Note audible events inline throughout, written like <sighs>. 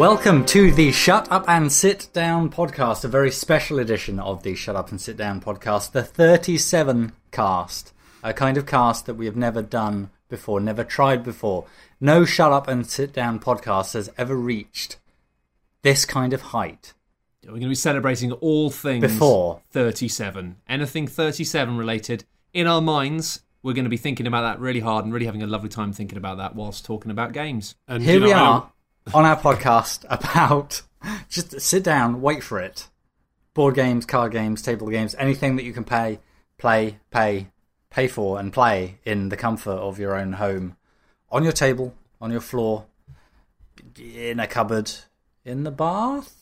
Welcome to the Shut Up and Sit Down podcast, a very special edition of the Shut Up and Sit Down podcast, the 37 cast, a kind of cast that we have never done before, never tried before. No Shut Up and Sit Down podcast has ever reached this kind of height. We're going to be celebrating all things Before. 37. Anything 37 related in our minds. We're going to be thinking about that really hard and really having a lovely time thinking about that whilst talking about games. And Here you know, we I are on our podcast about just sit down, wait for it. Board games, card games, table games, anything that you can pay, play, pay, pay for, and play in the comfort of your own home. On your table, on your floor, in a cupboard, in the bath.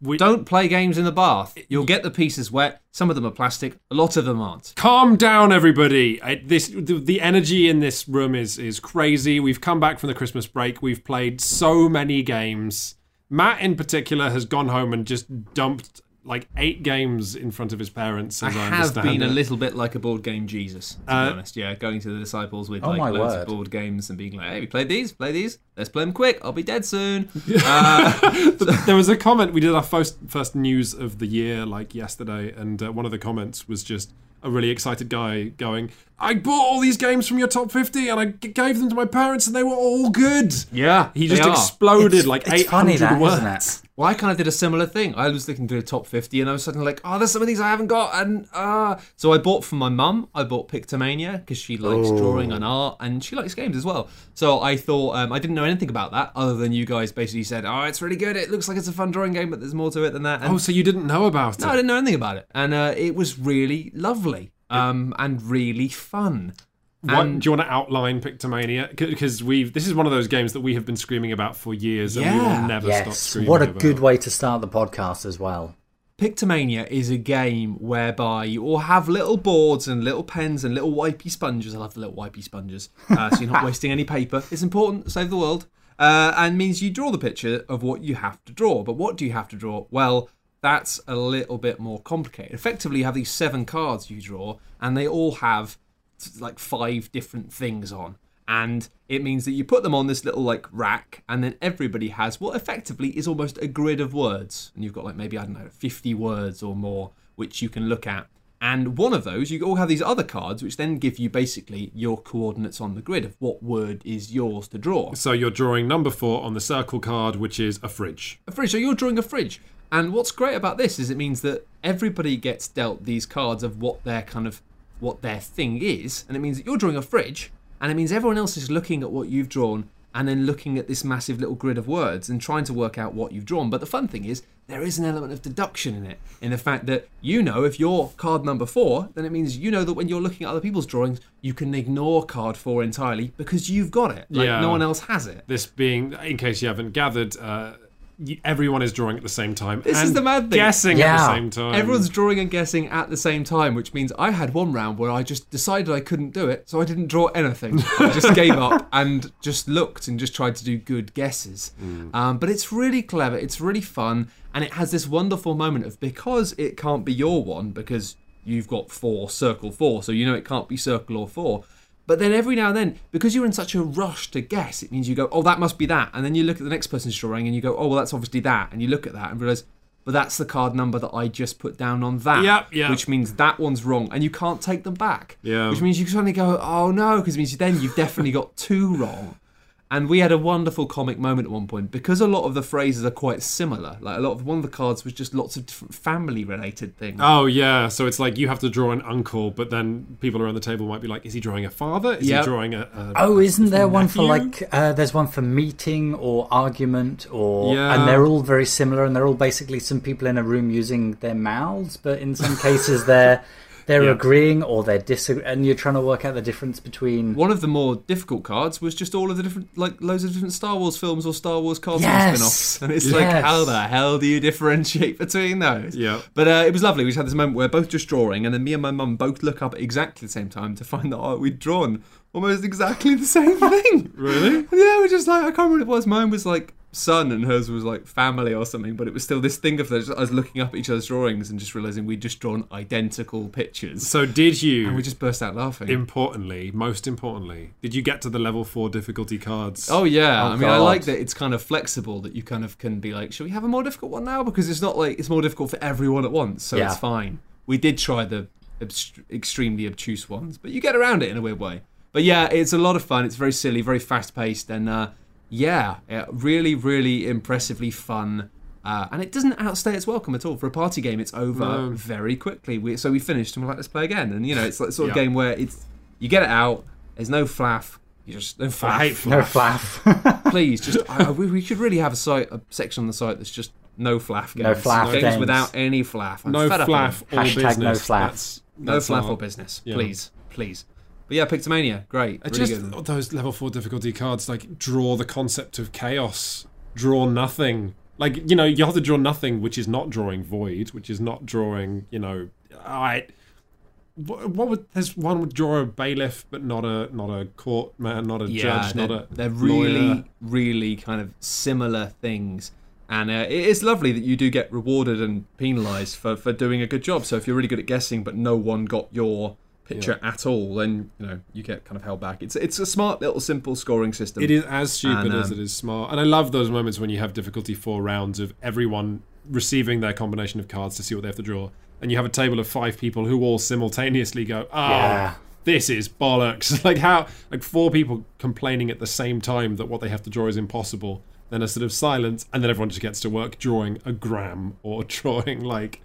We, Don't play games in the bath. You'll get the pieces wet. Some of them are plastic, a lot of them aren't. calm down, everybody. I, this the, the energy in this room is is crazy. We've come back from the Christmas break. We've played so many games. Matt, in particular, has gone home and just dumped like eight games in front of his parents. I As I, have understand been a little bit like a board game Jesus, to be Uh, honest. Yeah, going to the disciples with Oh like my loads word. of board games and being like, "Hey, we played these, play these. Let's play them quick. I'll be dead soon." <laughs> Uh, there was a comment. We did our first first news of the year like yesterday, and uh, one of the comments was just a really excited guy going, "I bought all these games from your top 50 and I g- gave them to my parents, and they were all good." yeah, He they just are. exploded It's- like it's eight funny that, words. isn't it? Well, I kind of did a similar thing. I was looking through the top 50 and I was suddenly like, oh, there's some of these I haven't got. And uh, so I bought for my mum, I bought Pictomania because she likes drawing and art and she likes games as well. So I thought, um, I didn't know anything about that other than you guys basically said, oh, it's really good. It looks like it's a fun drawing game, but there's more to it than that. And Oh, so you didn't know about it? no, I it? didn't know anything about it. And uh, it was really lovely um, and really fun. What, And- do you want to outline Pictomania? Because we've this is one of those games that we have been screaming about for years, and we Yeah. will never stop Yes, screaming. what a about. good way to start the podcast as well. Pictomania is a game whereby you all have little boards and little pens and little wipey sponges. I love the little wipey sponges. Uh, so you're not <laughs> wasting any paper. It's important, save the world. Uh, and means you draw the picture of what you have to draw. But what do you have to draw? Well, that's a little bit more complicated. Effectively, you have these seven cards you draw, and they all have like five different things on. And it means that you put them on this little like rack, and then everybody has what effectively is almost a grid of words. And you've got like maybe, I don't know, 50 words or more, which you can look at. And one of those, you all have these other cards, which then give you basically your coordinates on the grid of what word is yours to draw. So you're drawing number four on the circle card, which is a fridge. A fridge. So you're drawing a fridge. And what's great about this is it means that everybody gets dealt these cards of what their kind of what their thing is, and it means that you're drawing a fridge, and it means everyone else is looking at what you've drawn and then looking at this massive little grid of words and trying to work out what you've drawn. But the fun thing is there is an element of deduction in it, in the fact that you know if you're card number four, then it means you know that when you're looking at other people's drawings, you can ignore card four entirely because you've got it. Like Yeah. no one else has it. This being, in case you haven't gathered, uh, everyone is drawing at the same time. This is the mad thing. Guessing at the same time. Everyone's drawing and guessing at the same time, which means I had one round where I just decided I couldn't do it, so I didn't draw anything. I just <laughs> gave up and just looked and just tried to do good guesses. Um, but it's really clever, it's really fun, and it has this wonderful moment of because it can't be your one because you've got four, circle four, so you know it can't be circle or four. But then every now and then, because you're in such a rush to guess, it means you go, oh, that must be that. And then you look at the next person's drawing and you go, oh, well, that's obviously that. And you look at that and realize, but that's the card number that I just put down on that. Yep, yep. Which means that one's wrong and you can't take them back. Yeah. Which means you suddenly go, oh no, because it means then you've definitely got two wrong. And we had a wonderful comic moment at one point because a lot of the phrases are quite similar. Like a lot of one of the cards was just lots of different family related things. Oh yeah, so it's like you have to draw an uncle, but then people around the table might be like, "Is he drawing a father? Is Yep. he drawing a?" a Oh, isn't there one for like? Uh, there's one for meeting or argument, or Yeah. and they're all very similar, and they're all basically some people in a room using their mouths, but in some cases they're they're Yeah. agreeing or they're disagreeing, and you're trying to work out the difference between. One of the more difficult cards was just all of the different, like loads of different Star Wars films or Star Wars cartoon Yes! spin-offs, and it's like, how the hell do you differentiate between those? Yeah. But uh, it was lovely. We just had this moment where both just drawing, and then me and my mum both look up at exactly the same time to find that oh, we'd drawn almost exactly the same <laughs> thing. Really? Yeah, we're just like I can't remember what it was. Mine was like son and hers was like family or something, but it was still this thing of those. Was looking up at each other's drawings and just realizing we'd just drawn identical pictures. So did you? And we just burst out laughing. importantly, most importantly, did you get to the level four difficulty cards? Oh yeah, Oh, I mean, I like that it's kind of flexible. That you kind of can be like, should we have a more difficult one now? Because it's not like it's more difficult for everyone at once, so Yeah. it's fine. We did try the obst- extremely obtuse ones, but you get around it in a weird way. But yeah, it's a lot of fun. It's very silly, very fast paced, and uh, yeah, yeah, really, really impressively fun. Uh, and it doesn't outstay its welcome at all. For a party game, it's over No. very quickly. We, so we finished and we're like, let's play again. And you know, it's like the sort of Yeah. game where it's you get it out. There's no flaff. You just no flaff. I hate No flaff. flaff. <laughs> Please, just I, <laughs> I- we, we should really have a site, a section on the site that's just no flaff games. No flaff games, games. without any flaff. I'm No fed flaff of or Hashtag business. no flaff. That's, them. No that's flaff or business. Yeah. Please, please. But yeah, Pictomania, great. Really just good. those level four difficulty cards like draw the concept of chaos, draw nothing. Like you know, you have to draw nothing, which is not drawing void, which is not drawing. You know, I. What, what would there's one would draw a bailiff, but not a not a court man, not a yeah, judge, not a they're really, lawyer. really kind of similar things. And uh, it is lovely that you do get rewarded and penalised for, for doing a good job. So if you're really good at guessing, but no one got your picture at all, then you know you get kind of held back. It's it's a smart little simple scoring system. It is as stupid And, as um, it is smart, and I love those moments when you have difficulty four rounds of everyone receiving their combination of cards to see what they have to draw, and you have a table of five people who all simultaneously go, "Ah, Yeah. this is bollocks!" <laughs> like how like four people complaining at the same time that what they have to draw is impossible, then a sort of silence, and then everyone just gets to work drawing a gram or <laughs> drawing like,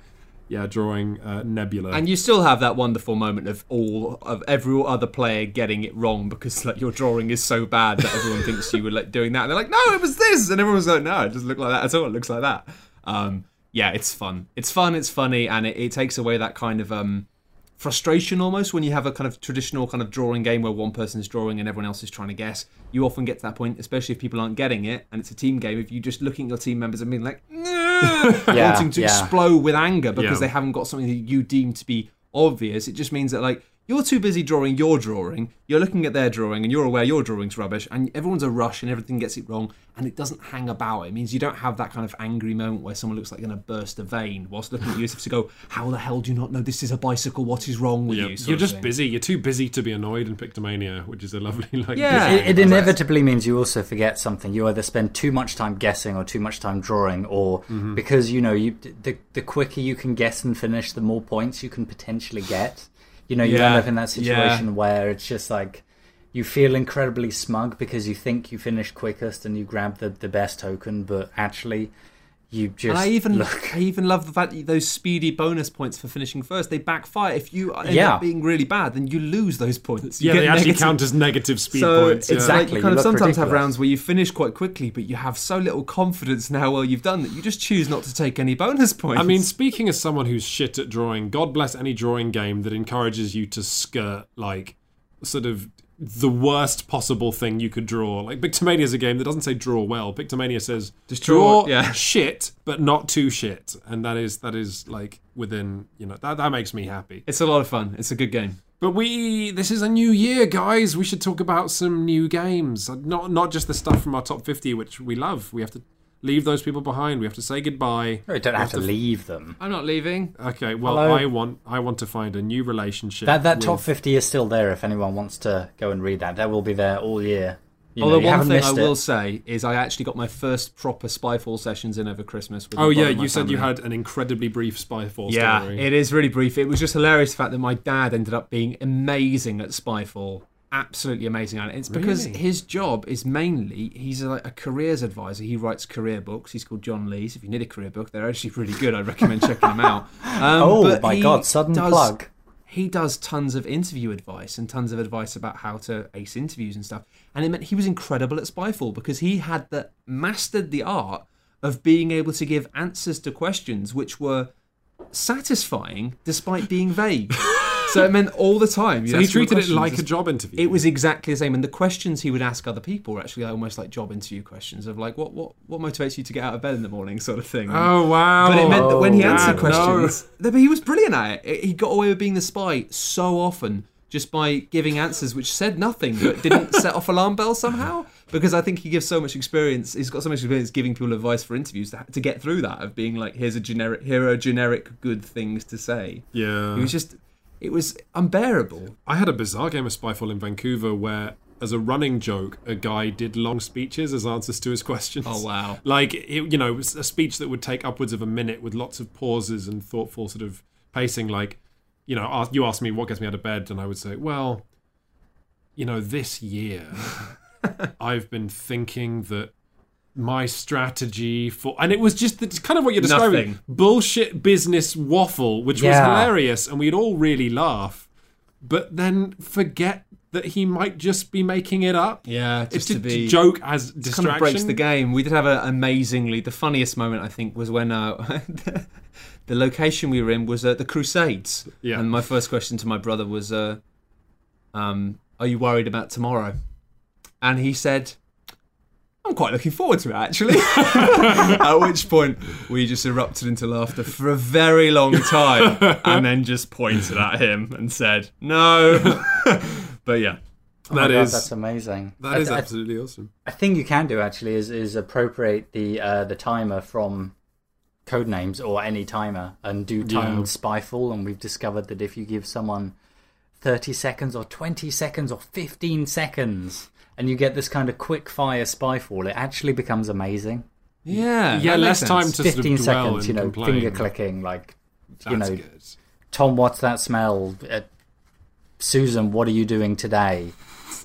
yeah, drawing uh, nebula. And you still have that wonderful moment of all of every other player getting it wrong because like your drawing is so bad that everyone thinks you were like doing that. And they're like, no, it was this, and everyone's like, no, it doesn't look like that at all. It looks like that. Um, yeah, it's fun. It's fun. It's funny, and it, it takes away that kind of um, frustration almost when you have a kind of traditional kind of drawing game where one person is drawing and everyone else is trying to guess. You often get to that point, especially if people aren't getting it, and it's a team game. If you're just looking at your team members and being like, <laughs> Yeah, wanting to yeah. explode with anger because Yeah. they haven't got something that you deem to be obvious. It just means that like you're too busy drawing your drawing, you're looking at their drawing, and you're aware your drawing's rubbish, and everyone's a rush and everything gets it wrong, and it doesn't hang about. It means you don't have that kind of angry moment where someone looks like going to burst a vein whilst looking at you as if to go, "How the hell do you not know this is a bicycle? What is wrong with Yeah, you?" you're just thing. busy. You're too busy to be annoyed in Pictomania, which is a lovely <laughs> like. Yeah. It, it inevitably means you also forget something. You either spend too much time guessing or too much time drawing, or Mm-hmm. because you know you the the quicker you can guess and finish, the more points you can potentially get. You know, you Yeah, end up in that yeah. situation where it's just like you feel incredibly smug because you think you finished quickest and you grab the the best token, but actually you just And I even look. I even love the fact that those speedy bonus points for finishing first they backfire. If you end Yeah. up being really bad, then you lose those points. You Yeah, get they actually count as negative speed so points. it's yeah. like Exactly, you kind you of look sometimes have rounds where you finish quite quickly, but you have so little confidence in how well you've done that you just choose not to take any bonus points. I mean, speaking as someone who's shit at drawing, God bless any drawing game that encourages you to skirt like sort of the worst possible thing you could draw. Like Pictomania is a game that doesn't say draw well. Pictomania says Just draw, draw, yeah. <laughs> shit, but not too shit, and that is that is like within you know that that makes me happy. it's a lot of fun. It's a good game. But we this is a new year, guys. We should talk about some new games, not not just the stuff from our top fifty, which we love. We have to leave those people behind. We have to say goodbye. You don't We have to leave them. I'm not leaving. Okay, well, Hello? I want I want to find a new relationship. That that with- top fifty is still there. If anyone wants to go and read that, that will be there all year. You know, Although you one thing I missed will it. say is I actually got my first proper Spyfall sessions in over Christmas. With Oh yeah, you said you had an incredibly brief Spyfall Yeah, story. it is really brief. It was just hilarious the fact that my dad ended up being amazing at Spyfall. Absolutely amazing at it. It's because Really? his job is mainly he's a, a careers advisor. He writes career books. He's called John Lees. If you need a career book, they're actually really good. I'd recommend checking them out. <laughs> Um, Oh my god! Sudden does- plug. he does tons of interview advice and tons of advice about how to ace interviews and stuff. And it meant he was incredible at Spyfall because he had the mastered the art of being able to give answers to questions which were satisfying despite being vague. <laughs> so it meant all the time. so he treated it like a job interview. It was exactly the same, and the questions he would ask other people were actually almost like job interview questions of like, what what what motivates you to get out of bed in the morning, sort of thing. Oh wow! But it meant that when he Oh, answered no. questions, but he was brilliant at it. He got away with being the spy so often just by giving answers which said nothing but didn't <laughs> set off alarm bells somehow. Because I think he gives so much experience. He's got so much experience giving people advice for interviews to, to get through that of being like, here's a generic, here are generic good things to say. Yeah. It was just, it was unbearable. I had a bizarre game of Spyfall in Vancouver where, as a running joke, a guy did long speeches as answers to his questions. Oh, wow. <laughs> Like, it, you know, it was a speech that would take upwards of a minute with lots of pauses and thoughtful sort of pacing. Like, you know, ask- you asked me what gets me out of bed, and I would say, well, you know, this year <laughs> I've been thinking that my strategy for and it was just it's kind of what you're describing Nothing. bullshit business waffle which was hilarious and we'd all really laugh but then forget that he might just be making it up Yeah, it's just just to be joke as distraction kind of breaks the game. We did have an amazingly the funniest moment I think was when uh, <laughs> the location we were in was uh, the Crusades. Yeah. And my first question to my brother was, uh, um, "Are you worried about tomorrow?" And he said, "I'm quite looking forward to it actually." <laughs> At which point we just erupted into laughter for a very long time, and then just pointed at him and said, "No." <laughs> but yeah. Oh my That God, is- that's amazing. that I- is I- absolutely awesome A thing you can do actually is is appropriate the uh, the timer from Codenames or any timer and do timed Yeah. spyfall and we've discovered that if you give someone 30 seconds or 20 seconds or 15 seconds and you get this kind of quick fire spyfall it actually becomes amazing Yeah. yeah less makes time sense. to sort 15 of dwell seconds and you know complain. finger clicking like you know good. tom what's that smell uh, susan what are you doing today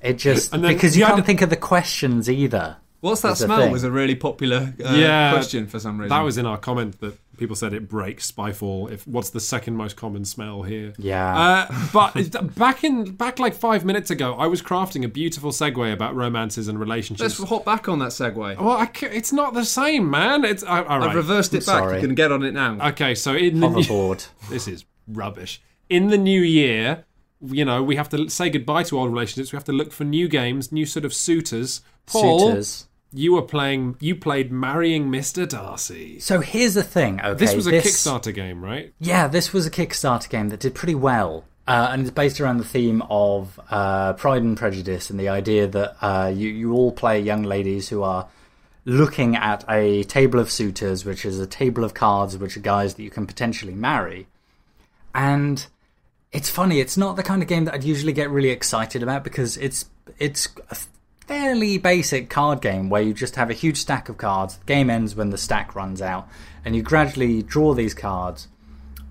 it just then because you the can't idea- think of the questions either What's that smell? Was a really popular uh, Yeah, question for some reason. That was in our comment that people said it breaks Spyfall. If what's the second most common smell here? yeah Uh, but <laughs> back in back like five minutes ago, I was crafting a beautiful segue about romances and relationships. Let's hop back on that segue. well, I it's not the same, man. It's uh, all I've right. reversed it back. sorry. You can get on it now. Okay, so in the new, hoverboard <laughs> this is rubbish. In the new year, you know, we have to say goodbye to old relationships. We have to look for new games, new sort of suitors. Paul, suitors you were playing. You played marrying Mr. Darcy. So here's the thing. Okay, This was a Kickstarter game, right? Yeah, this was a Kickstarter game that did pretty well, uh, and it's based around the theme of uh, Pride and Prejudice and the idea that uh, you you all play young ladies who are looking at a table of suitors, which is a table of cards, which are guys that you can potentially marry, and it's funny. It's not the kind of game that I'd usually get really excited about because it's it's a fairly basic card game where you just have a huge stack of cards. The game ends when the stack runs out, and you gradually draw these cards,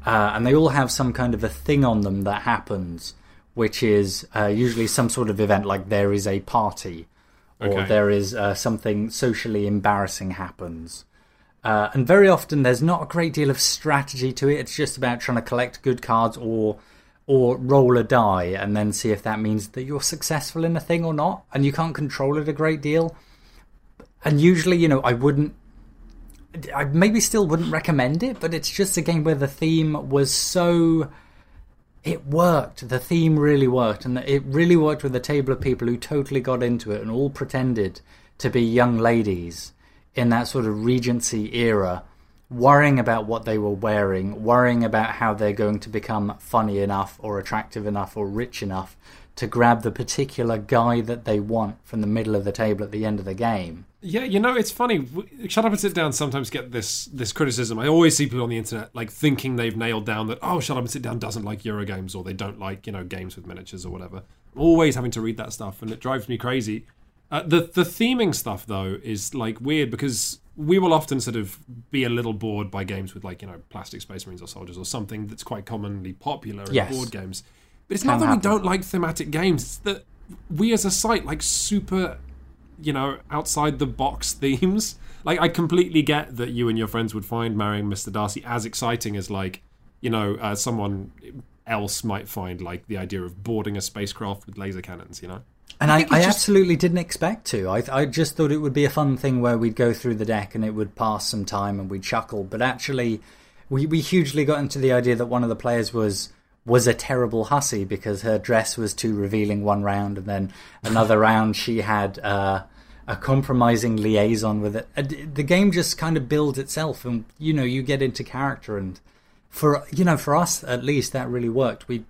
uh, and they all have some kind of a thing on them that happens, which is uh, usually some sort of event, like there is a party, or Okay. there is uh, something socially embarrassing happens. Uh, and very often there's not a great deal of strategy to it. It's just about trying to collect good cards or or roll a die and then see if that means that you're successful in a thing or not. And you can't control it a great deal. And usually, you know, I wouldn't. I maybe still wouldn't recommend it, but it's just a game where the theme was so. It worked. The theme really worked, and it really worked with a table of people who totally got into it and all pretended to be young ladies in that sort of Regency era, worrying about what they were wearing, worrying about how they're going to become funny enough or attractive enough or rich enough to grab the particular guy that they want from the middle of the table at the end of the game. Yeah, you know, it's funny. Shut up and sit down. Sometimes get this this criticism. I always see people on the internet like thinking they've nailed down that oh, shut up and sit down doesn't like Eurogames or they don't like you know games with miniatures or whatever. Always having to read that stuff and it drives me crazy. Uh, the the theming stuff though is like weird because we will often sort of be a little bored by games with like you know plastic space marines or soldiers or something that's quite commonly popular in Yes. board games. But it's not Can that we don't like thematic games. It's that we as a site like super you know, outside the box <laughs> themes. Like, I completely get that you and your friends would find marrying Mr. Darcy as exciting as, like, you know, uh, someone else might find, like, the idea of boarding a spacecraft with laser cannons, you know? And I, I, it's just- absolutely didn't expect to. I, I just thought it would be a fun thing where we'd go through the deck and it would pass some time and we'd chuckle. But actually, we, we hugely got into the idea that one of the players was was a terrible hussy because her dress was too revealing one round, and then another <laughs> round she had uh, a compromising liaison with it. The game just kind of builds itself, and you know you get into character. And for you know for us at least, that really worked. We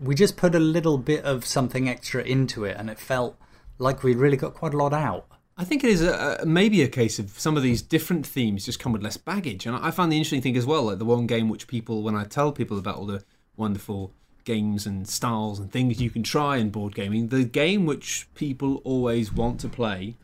we just put a little bit of something extra into it, and it felt like we really got quite a lot out. I think it is a, a, maybe a case of some of these different themes just come with less baggage. And I found the interesting thing as well, like the one game which people, when I tell people about all the wonderful games and styles and things you can try in board gaming, the game which people always want to play,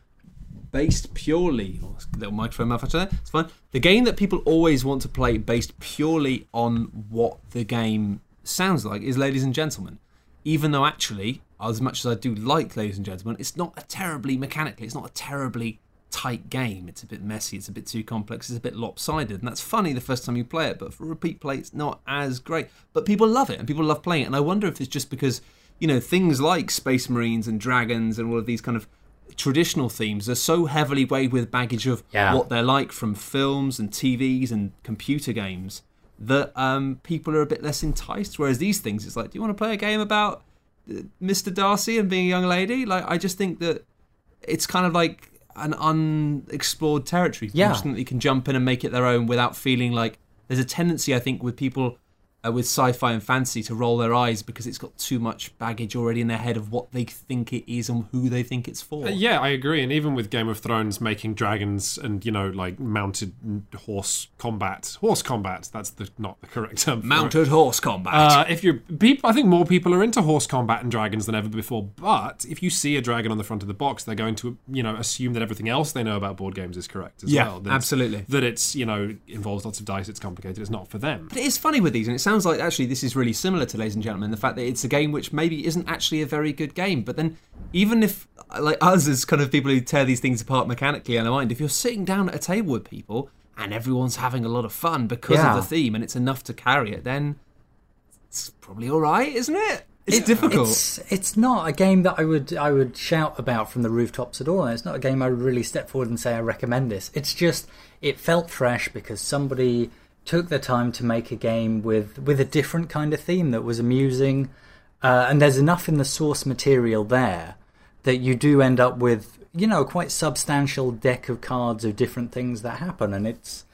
based purely, oh, little microphone malfunction there, it's fine. The game that people always want to play based purely on what the game sounds like is Ladies and Gentlemen. Even though actually as much as I do like, ladies and gentlemen, it's not a terribly mechanically, it's not a terribly tight game. It's a bit messy, it's a bit too complex, it's a bit lopsided, and that's funny the first time you play it, but for repeat play, it's not as great. But people love it, and people love playing it, and I wonder if it's just because, you know, things like Space Marines and Dragons and all of these kind of traditional themes are so heavily weighed with baggage of Yeah. what they're like from films and TVs and computer games that um, people are a bit less enticed. Whereas these things, it's like, do you want to play a game about uh, Mr. Darcy and being a young lady? Like, I just think that it's kind of like an unexplored territory. Yeah. Constantly can jump in and make it their own without feeling like there's a tendency, I think, with people uh, with sci-fi and fantasy to roll their eyes because it's got too much baggage already in their head of what they think it is and who they think it's for. Uh, Yeah, I agree. And even with Game of Thrones making dragons and you know like mounted horse combat, horse combat. That's the not the correct term. Mounted horse combat. Uh, if you're people, I think more people are into horse combat and dragons than ever before. But if you see a dragon on the front of the box, they're going to you know assume that everything else they know about board games is correct as Yeah, well. That absolutely. That it's you know involves lots of dice. It's complicated. It's not for them. But it is funny with these, and it sounds like actually this is really similar to Ladies and Gentlemen. The fact that it's a game which maybe isn't actually a very good game, but then even if, like us as kind of people who tear these things apart mechanically in our mind, if you're sitting down at a table with people and everyone's having a lot of fun because Yeah. of the theme and it's enough to carry it, then it's probably all right, isn't it? It's It- difficult. It's it's not a game that I would I would shout about from the rooftops at all. It's not a game I would really step forward and say I recommend this. It's just it felt fresh because somebody took the time to make a game with with a different kind of theme that was amusing. Uh, and there's enough in the source material there that you do end up with you know a quite substantial deck of cards of different things that happen, and it's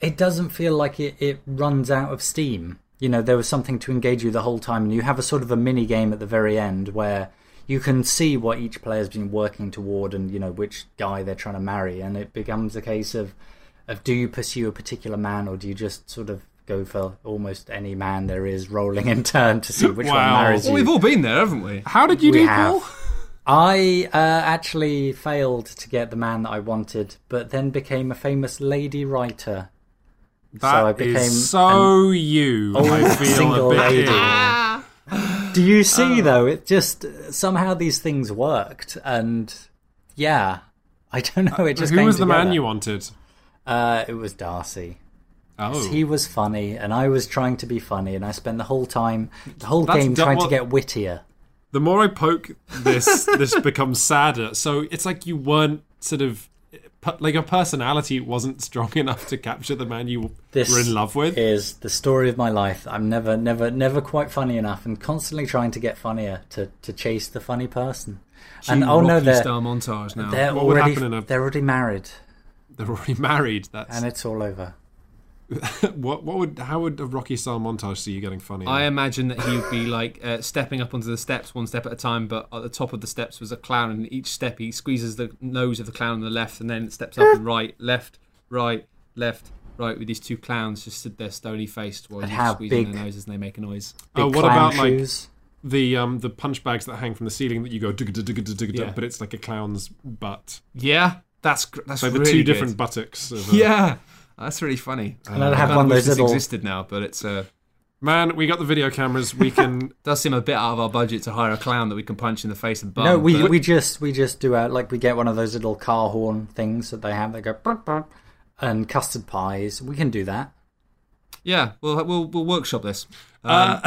it doesn't feel like it, it runs out of steam. You know, there was something to engage you the whole time, and you have a sort of a mini game at the very end where you can see what each player's been working toward and, you know, which guy they're trying to marry, and it becomes a case of, of do you pursue a particular man or do you just sort of go for almost any man there is rolling in turn to see which one marries you? well, we've all been there, haven't we? How did you We do, have. Paul? I uh, actually failed to get the man that I wanted, but then became a famous lady writer. That so I is became so you. I feel single a bit lady. Ah. Do you see uh. though? It just uh, somehow these things worked, and yeah, I don't know. It just Who came was the man you wanted? Uh, it was Darcy. Oh, He was funny, and I was trying to be funny, and I spent the whole time, the whole That's game, du- trying well- to get wittier. the more I poke this, this <laughs> becomes sadder. So it's like you weren't sort of like your personality wasn't strong enough to capture the man you This were in love with. is the story of my life. I'm never, never, never quite funny enough, and constantly trying to get funnier to to chase the funny person. and oh no, they're montage now. they're What already happen in a- they're already married, They're already <laughs> married. That's and it's all over. <laughs> what. What would? How would a Rocky style montage see you getting funny? I imagine that he would be like uh, stepping up onto the steps one step at a time, but at the top of the steps was a clown, and each step he squeezes the nose of the clown on the left, and then steps up and <laughs> right, left, right, left, right, with these two clowns just stood there stony faced while And he's squeezing big- their noses and they make a noise. Oh, what clown about, like, the um the punch bags that hang from the ceiling that you go digga digga digga digga, but it's like a clown's butt. Yeah, that's gr- that's So the really two good. different buttocks. Of, uh, Yeah, that's really funny. And I'd I have kind one of of those this little. existed now, but it's uh, Man, we got the video cameras. We can. <laughs> does seem a bit out of our budget to hire a clown that we can punch in the face and bum. No, we but- we just we just do out like we get one of those little car horn things that they have that go burp, burp, and custard pies. We can do that. yeah, we'll we'll we'll workshop this. Uh,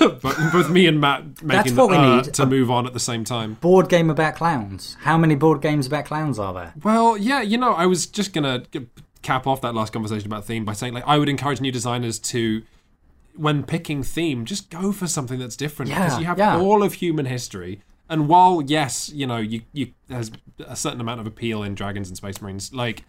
<laughs> but both me and Matt making what we the, uh, to move on at the same time. Board game about clowns. How many board games about clowns are there? Well, yeah, you know, I was just gonna cap off that last conversation about theme by saying, like, I would encourage new designers to, when picking theme, just go for something that's different yeah, because you have yeah. all of human history. And while yes, you know, you you there's a certain amount of appeal in Dragons and Space Marines, like,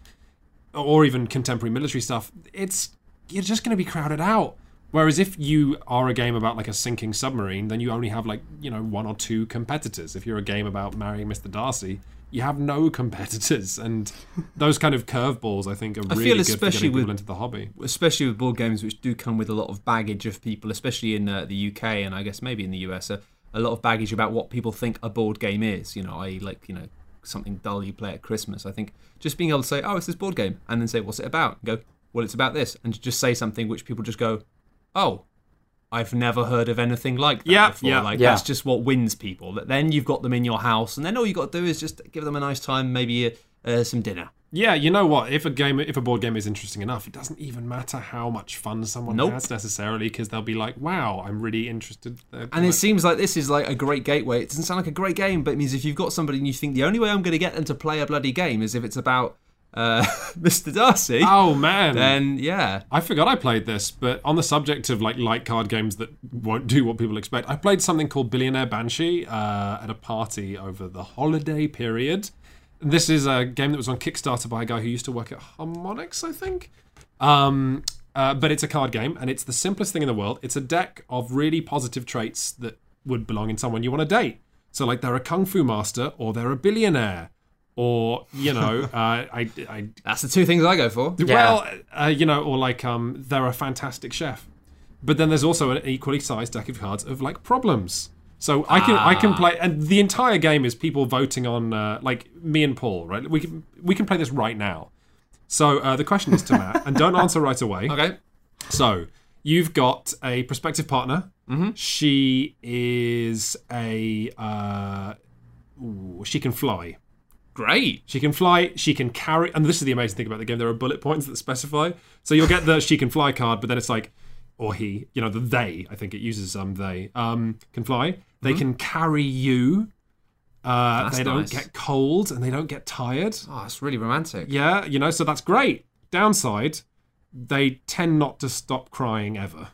or even contemporary military stuff, it's you're just going to be crowded out Whereas if you are a game about like a sinking submarine, then you only have like you know one or two competitors. If you're a game about marrying Mr. Darcy, you have no <laughs> competitors, and those kind of curveballs I think are really feel good for especially getting people with- into the hobby. especially with board games which do come with a lot of baggage of people, especially in uh, the UK and I guess maybe in the US, uh, a lot of baggage about what people think a board game is. You know, i.e., like you know something dull you play at Christmas. I think just being able to say, "Oh, it's this board game," and then say, "What's it about?" And go, "Well, it's about this," and just say something which people just go, "Oh." I've never heard of anything like that Yeah, before. yeah. like Yeah. that's just what wins people. That then you've got them in your house, and then all you got to do is just give them a nice time, maybe uh, uh, some dinner. Yeah, you know what? If a game, if a board game is interesting enough, it doesn't even matter how much fun someone Nope. has necessarily, because they'll be like, "Wow, I'm really interested." Uh, And it seems like this is like a great gateway. It doesn't sound like a great game, but it means if you've got somebody and you think the only way I'm going to get them to play a bloody game is if it's about uh, <laughs> Mr. Darcy, oh man, then yeah. I forgot I played this, but on the subject of like light card games that won't do what people expect, I played something called Billionaire Banshee uh, at a party over the holiday period. This is a game that was on Kickstarter by a guy who used to work at Harmonix, I think. Um, uh, but it's a card game, and it's the simplest thing in the world. It's a deck of really positive traits that would belong in someone you want to date. So, like, they're a kung fu master, or they're a billionaire, or you know, <laughs> uh, I, I That's the two things I go for. well, uh, you know, or like um, they're a fantastic chef. But then there's also an equally sized deck of cards of like problems. So I can I can play, and the entire game is people voting on uh, like me and Paul, right? We can we can play this right now. So uh, the question is to Matt, and don't <laughs> answer right away. Okay. So you've got a prospective partner. She is a uh, ooh, she can fly. Great. She can fly, she can carry, and this is the amazing thing about the game. There are bullet points that specify. So you'll get the she can fly card, but then it's like, or he, you know, the they, I think it uses um they, um, can fly. They can carry you. Uh, That's they don't nice. get cold and they don't get tired. Oh, it's really romantic. Yeah, you know, so that's great. Downside, they tend not to stop crying ever.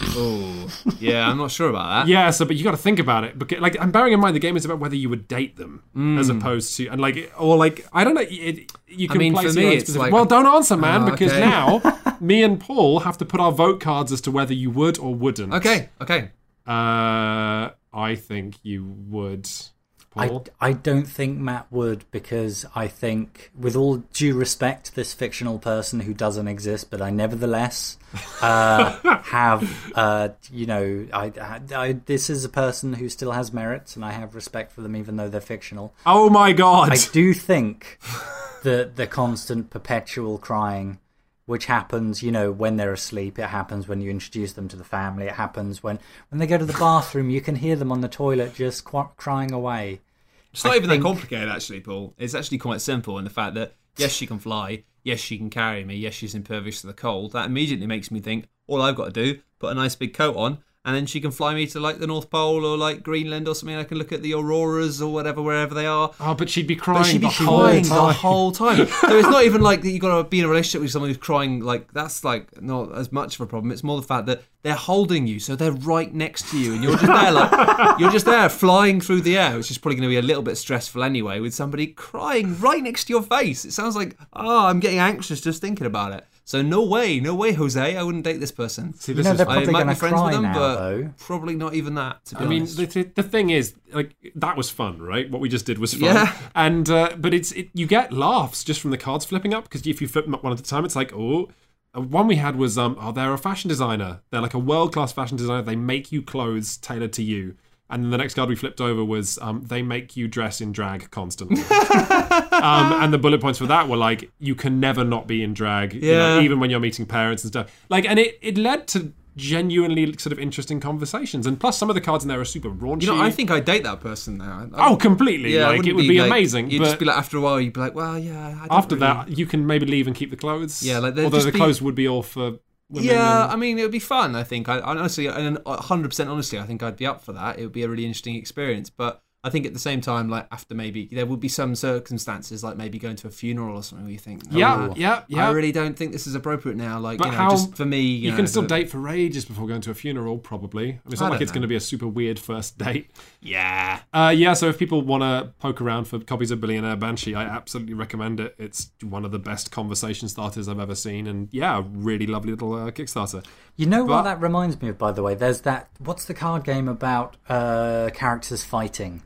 Oh, yeah. I'm not sure about that. Yeah, so but you got to think about it because, like, I'm bearing in mind the game is about whether you would date them as opposed to, and like, or like, I don't know. It, you can mean, place me, it's specific- like- well, don't answer, man, Oh, because okay. now <laughs> me and Paul have to put our vote cards as to whether you would or wouldn't. Okay. Okay. Uh, I think you would. I, I don't think Matt would because I think, with all due respect, this fictional person who doesn't exist, but I nevertheless uh, <laughs> have, uh, you know, I, I, I, this is a person who still has merits, and I have respect for them, even though they're fictional. oh my god! I do think that the constant, perpetual crying, which happens, you know, when they're asleep, it happens when you introduce them to the family, it happens when when they go to the bathroom, you can hear them on the toilet just qu- crying away. It's not I even think- that complicated, actually, Paul. It's actually quite simple in the fact that yes, she can fly. Yes, she can carry me. Yes, she's impervious to the cold. That immediately makes me think all I've got to do put a nice big coat on, and then she can fly me to like the North Pole or like Greenland or something. I can look at the auroras or whatever wherever they are. oh, but she'd be crying. But she'd be the crying time. the whole time. <laughs> so it's not even like that you got to be in a relationship with someone who's crying. Like that's like not as much of a problem. It's more the fact that they're holding you, so they're right next to you, and you're just there, like <laughs> you're just there flying through the air, which is probably going to be a little bit stressful anyway. With somebody crying right next to your face, it sounds like oh, I'm getting anxious just thinking about it. So no way, no way, Jose, I wouldn't date this person. See, You know, is they're I probably might going be to friends cry with them, now, but though. probably not even that. To be I mean, honest. the, the, the thing is, like that was fun, right? What we just did was fun, Yeah. and uh, but it's it, you get laughs just from the cards flipping up because if you flip them up one at a time, it's like oh. uh, One we had was um oh they're a fashion designer they're like a world class fashion designer they make you clothes tailored to you and then the next card we flipped over was um they make you dress in drag constantly <laughs> um and the bullet points for that were like you can never not be in drag you know, even when you're meeting parents and stuff like and it it led to genuinely sort of interesting conversations and plus some of the cards in there are super raunchy you know, I think I'd date that person now. I- Oh, completely! Yeah, like it would be, like- amazing. You'd but just be like, after a while, you'd be like, well, yeah. I after really- that, you can maybe leave and keep the clothes. Yeah, like, although the be- clothes would be all for. Yeah, and- I mean, it would be fun. I think. I, I honestly, and hundred percent honestly, I think I'd be up for that. It would be a really interesting experience. But I think at the same time, like after maybe there would be some circumstances, like maybe going to a funeral or something, where you think, Yeah, "Oh, yeah, yeah. I really don't think this is appropriate now. Like, But you know, how- just for me, you, You know, can still the- date for ages before going to a funeral, probably. I mean, it's I not like don't it's going to be a super weird first date. Yeah, Uh, yeah, so if people want to poke around for copies of Billionaire Banshee, I absolutely recommend it. It's one of the best conversation starters I've ever seen, and yeah, really lovely little uh, Kickstarter. You know But- what that reminds me of, by the way? There's that. What's the card game about uh, characters fighting?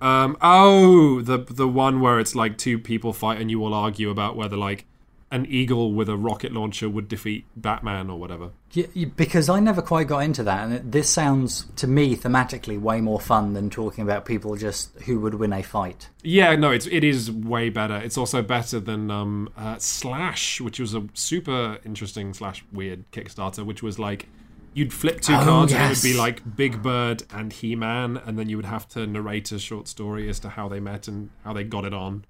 Um, oh, the the one where it's like two people fight and you all argue about whether like an eagle with a rocket launcher would defeat Batman or whatever. Y- y- Because I never quite got into that, and this sounds to me thematically way more fun than talking about people just who would win a fight. Yeah, no, it's it is way better. It's also better than um, uh, Slash, which was a super interesting slash weird Kickstarter, which was like you'd flip two Oh, cards and it would be like Big Bird and He Man, and then you would have to narrate a short story as to how they met and how they got it on.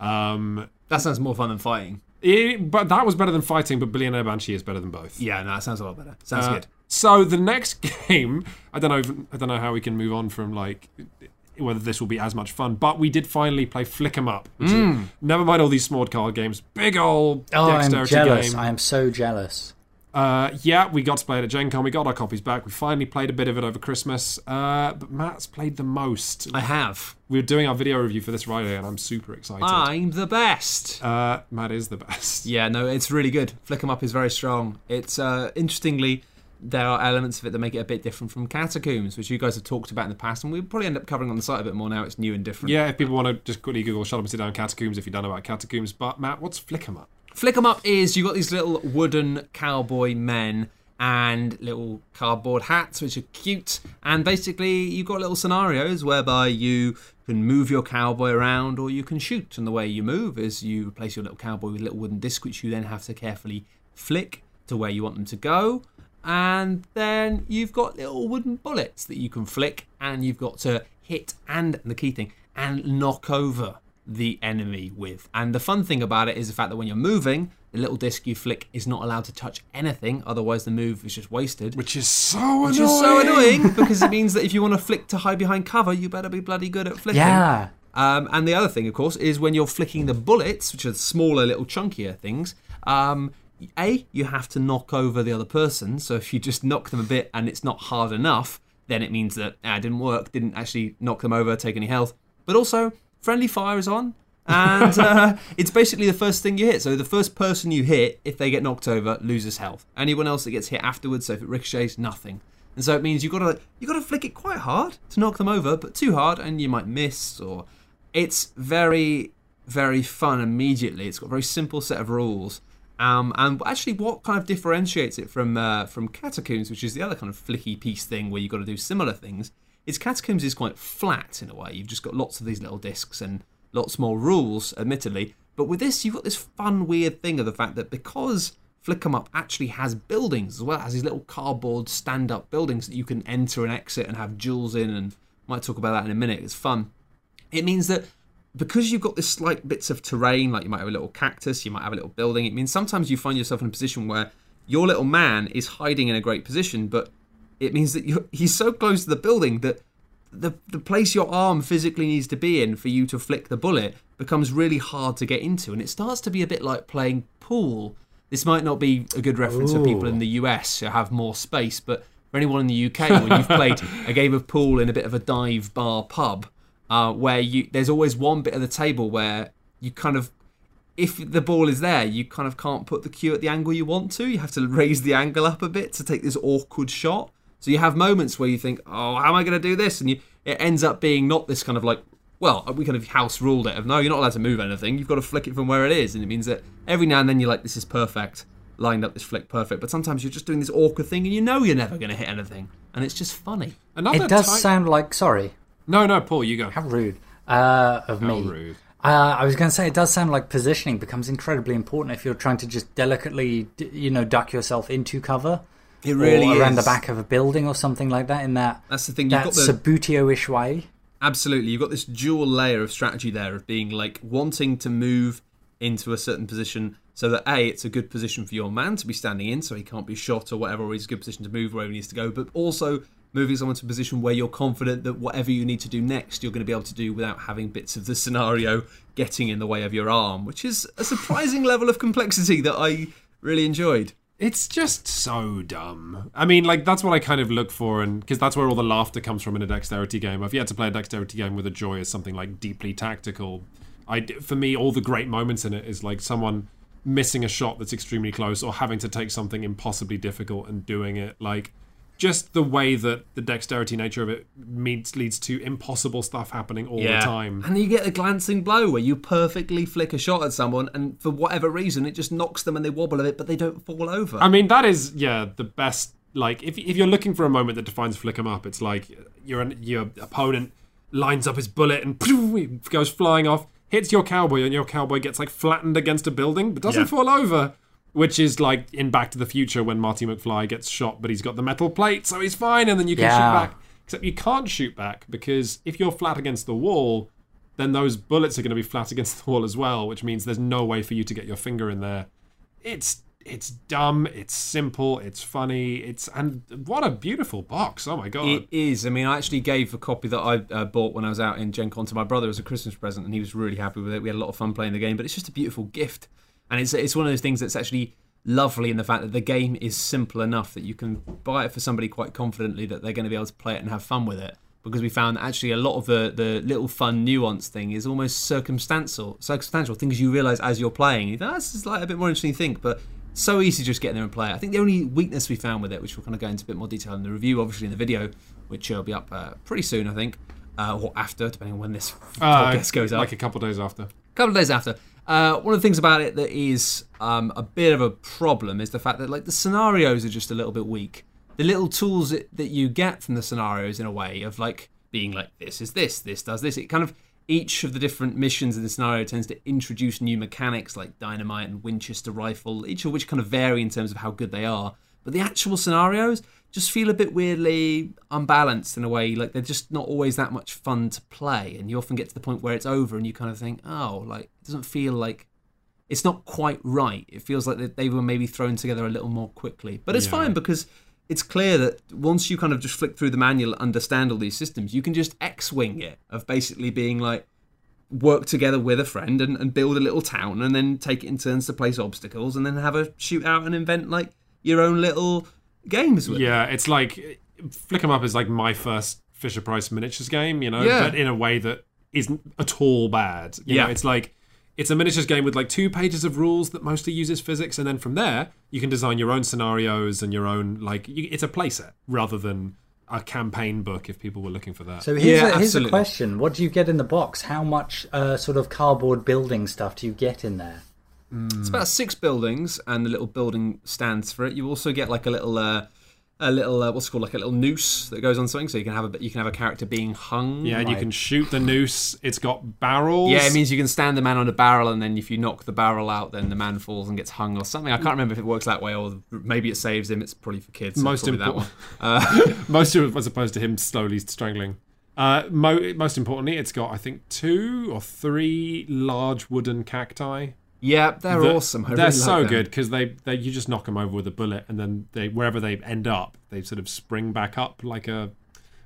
Um, that sounds more fun than fighting. it- but that was better than fighting. But Billionaire Banshee is better than both. Yeah, no, that sounds a lot better. Sounds Uh, good. So the next <laughs> game, I don't know. If, I don't know how we can move on from like whether this will be as much fun. But we did finally play Flick 'em Up. Which is, never mind all these small card games. Big old Oh, I'm dexterity jealous. game. I am so jealous. Uh, yeah, we got to play it at Gen Con. We got our copies back. We finally played a bit of it over Christmas. Uh, but Matt's played the most. I have. We are doing our video review for this Friday, and I'm super excited. I'm the best. Uh, Matt is the best. <laughs> Yeah, no, it's really good. Flick 'em up is very strong. It's uh, interestingly, there are elements of it that make it a bit different from Catacombs, which you guys have talked about in the past, and we'll probably end up covering on the site a bit more now. It's new and different. Yeah, if people want to just quickly Google Shut Up and Sit Down Catacombs if you don't know about Catacombs. But Matt, what's Flick 'em Up? Flick 'em up is you've got these little wooden cowboy men and little cardboard hats, which are cute. And basically, you've got little scenarios whereby you can move your cowboy around or you can shoot. And the way you move is you replace your little cowboy with a little wooden disc, which you then have to carefully flick to where you want them to go. And then you've got little wooden bullets that you can flick, and you've got to hit and the key thing and knock over the enemy with. And the fun thing about it is the fact that when you're moving, the little disc you flick is not allowed to touch anything, otherwise the move is just wasted. Which is so annoying. Which is so annoying <laughs> because it means that if you want to flick to hide behind cover, you better be bloody good at flicking. Yeah. Um, and the other thing, of course, is when you're flicking the bullets, which are smaller, little chunkier things. Um, a, you have to knock over the other person. So if you just knock them a bit and it's not hard enough, then it means that ah, it didn't work, didn't actually knock them over, take any health. But also, friendly fire is on, and uh, <laughs> it's basically the first thing you hit. So the first person you hit, if they get knocked over, loses health. Anyone else that gets hit afterwards, so if it ricochets, nothing. And so it means you've gotta you gotta flick it quite hard to knock them over, but too hard and you might miss. Or it's very very fun immediately. It's got a very simple set of rules. Um, and actually, what kind of differentiates it from uh, from Catacombs, which is the other kind of flicky piece thing where you've got to do similar things, is Catacombs is quite flat in a way. You've just got lots of these little discs and lots more rules, admittedly. But with this, you've got this fun, weird thing of the fact that because Flick 'em Up actually has buildings as well, has these little cardboard stand up buildings that you can enter and exit and have jewels in, and might talk about that in a minute. It's fun. It means that because you've got this slight bits of terrain, like you might have a little cactus, you might have a little building, it means sometimes you find yourself in a position where your little man is hiding in a great position, but it means that you're, he's so close to the building that the, the place your arm physically needs to be in for you to flick the bullet becomes really hard to get into. And it starts to be a bit like playing pool. This might not be a good reference for people in the US who have more space, but for anyone in the UK, when you've played a <laughs> game of pool in a bit of a dive bar pub, uh, where you there's always one bit of the table where you kind of if the ball is there, you kind of can't put the cue at the angle you want to. You have to raise the angle up a bit to take this awkward shot. So you have moments where you think, "Oh, how am I going to do this?" And you, it ends up being not this kind of like, well, we kind of house ruled it of no, you're not allowed to move anything. You've got to flick it from where it is, and it means that every now and then you're like, "This is perfect." Lined up this flick perfect, but sometimes you're just doing this awkward thing and you know you're never going to hit anything, and it's just funny. Another It does type- sound like sorry, No, no, Paul, you go. how rude uh, of How me. rude. Uh, I was going to say it does sound like positioning becomes incredibly important if you're trying to just delicately, you know, duck yourself into cover. It really around is. the back of a building or something like that. In that That's the thing. You've that got the Subbuteo-ish way. Absolutely. You've got this dual layer of strategy there of being like wanting to move into a certain position so that A, it's a good position for your man to be standing in so he can't be shot or whatever, or he's a good position to move wherever he needs to go, but also moving someone to a position where you're confident that whatever you need to do next, you're going to be able to do without having bits of the scenario getting in the way of your arm, which is a surprising <laughs> level of complexity that I really enjoyed. It's just so dumb. I mean, like that's what I kind of look for, and because that's where all the laughter comes from in a dexterity game. I've yet to play a dexterity game with a joy as something like deeply tactical. I, for me, all the great moments in it is like someone missing a shot that's extremely close, or having to take something impossibly difficult and doing it. Like just the way that the dexterity nature of it means leads to impossible stuff happening all the time. And you get a glancing blow where you perfectly flick a shot at someone, and for whatever reason, it just knocks them and they wobble a bit, but they don't fall over. I mean, that is yeah the best. Like if if you're looking for a moment that defines flick 'em up, it's like your your opponent lines up his bullet and <laughs> it goes flying off, hits your cowboy, and your cowboy gets like flattened against a building but doesn't Yeah. fall over. Which is like in Back to the Future when Marty McFly gets shot, but he's got the metal plate, so he's fine, and then you can Yeah. shoot back. Except you can't shoot back because if you're flat against the wall, then those bullets are going to be flat <laughs> against the wall as well, which means there's no way for you to get your finger in there. It's it's dumb, it's simple, it's funny, it's and what a beautiful box. Oh my god. It is. I mean, I actually gave a copy that I uh, bought when I was out in Gen Con to my brother as a Christmas present, and he was really happy with it. We had a lot of fun playing the game, but it's just a beautiful gift, and it's it's one of those things that's actually lovely in the fact that the game is simple enough that you can buy it for somebody quite confidently that they're going to be able to play it and have fun with it. Because we found that actually a lot of the, the little fun nuance thing is almost circumstantial, circumstantial things you realise as you're playing. You think, "Oh, this is like a bit more interesting to think, but so easy to just get in there and play it. I think the only weakness we found with it, which we'll kind of go into a bit more detail in the review, obviously in the video, which will be up uh, pretty soon, I think, uh, or after, depending on when this Uh, podcast goes up like a couple days after. A couple of days after. Uh, one of the things about it that is um, a bit of a problem is the fact that like the scenarios are just a little bit weak. The little tools that, that you get from the scenarios in a way of like being like this is this, this does this. It kind of each of the different missions in the scenario tends to introduce new mechanics like dynamite and Winchester rifle, each of which kind of vary in terms of how good they are. But the actual scenarios just feel a bit weirdly unbalanced in a way. Like they're just not always that much fun to play, and you often get to the point where it's over, and you kind of think, oh, like it doesn't feel like it's not quite right. It feels like they were maybe thrown together a little more quickly. But it's Yeah. fine because it's clear that once you kind of just flick through the manual, understand all these systems, you can just X-wing it of basically being like work together with a friend and, and build a little town and then take it in turns to place obstacles and then have a shootout and invent like your own little games with. Yeah, it's like Flick 'em Up is like my first Fisher Price miniatures game, you know, Yeah. but in a way that isn't at all bad. You Yeah. know, it's like it's a miniatures game with like two pages of rules that mostly uses physics, and then from there you can design your own scenarios and your own like you, it's a playset rather than a campaign book. If people were looking for that, So here's, Yeah, a, here's a absolutely. question: What do you get in the box? How much uh, sort of cardboard building stuff do you get in there? It's about six buildings and the little building stands for it. You also get like a little, uh, a little uh, what's it called like a little noose that goes on something, so you can have a you can have a character being hung. yeah, and you can shoot the noose. It's got barrels. Yeah, it means you can stand the man on a barrel, and then if you knock the barrel out, then the man falls and gets hung or something. I can't remember if it works that way, or maybe it saves him. It's probably for kids. so Most important- one. Uh, <laughs> <laughs> most of it as opposed to him slowly strangling. Uh, mo- most importantly, it's got I think two or three large wooden cacti. Yeah, they're that- awesome. I they're really so like good because they, they you just knock them over with a bullet, and then they wherever they end up, they sort of spring back up like a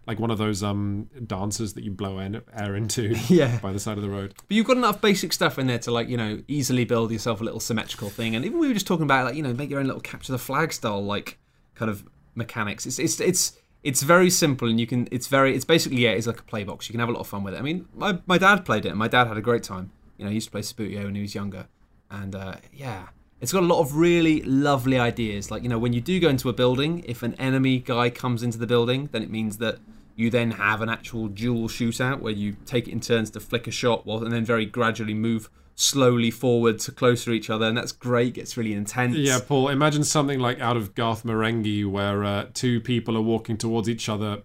like one of those um dancers that you blow air, air into <laughs> Yeah. by the side of the road. But you've got enough basic stuff in there to like you know easily build yourself a little symmetrical thing, and even we were just talking about like you know make your own little capture the flag style like kind of mechanics. It's it's it's it's very simple, and you can it's very it's basically yeah it's like a play box. You can have a lot of fun with it. I mean, my my dad played it, and my dad had a great time. You know, he used to play Subbuteo when he was younger, and uh, yeah. It's got a lot of really lovely ideas. Like, you know, when you do go into a building, if an enemy guy comes into the building, then it means that you then have an actual dual shootout where you take it in turns to flick a shot while, and then very gradually move slowly forward to closer each other. And that's great, gets really intense. Yeah, Paul. Imagine something like out of Garth Marenghi, where uh, two people are walking towards each other,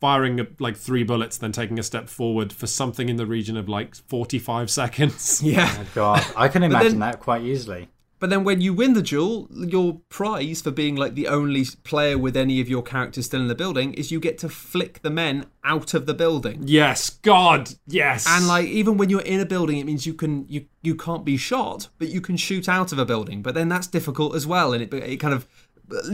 firing like three bullets, then taking a step forward for something in the region of like forty-five <laughs> seconds. <laughs> Yeah. Oh God, I can imagine then- that quite easily. But then when you win the duel, your prize for being like the only player with any of your characters still in the building is you get to flick the men out of the building. Yes, God, yes. And like even when you're in a building, it means you can you you can't be shot, but you can shoot out of a building. But then that's difficult as well, and it it kind of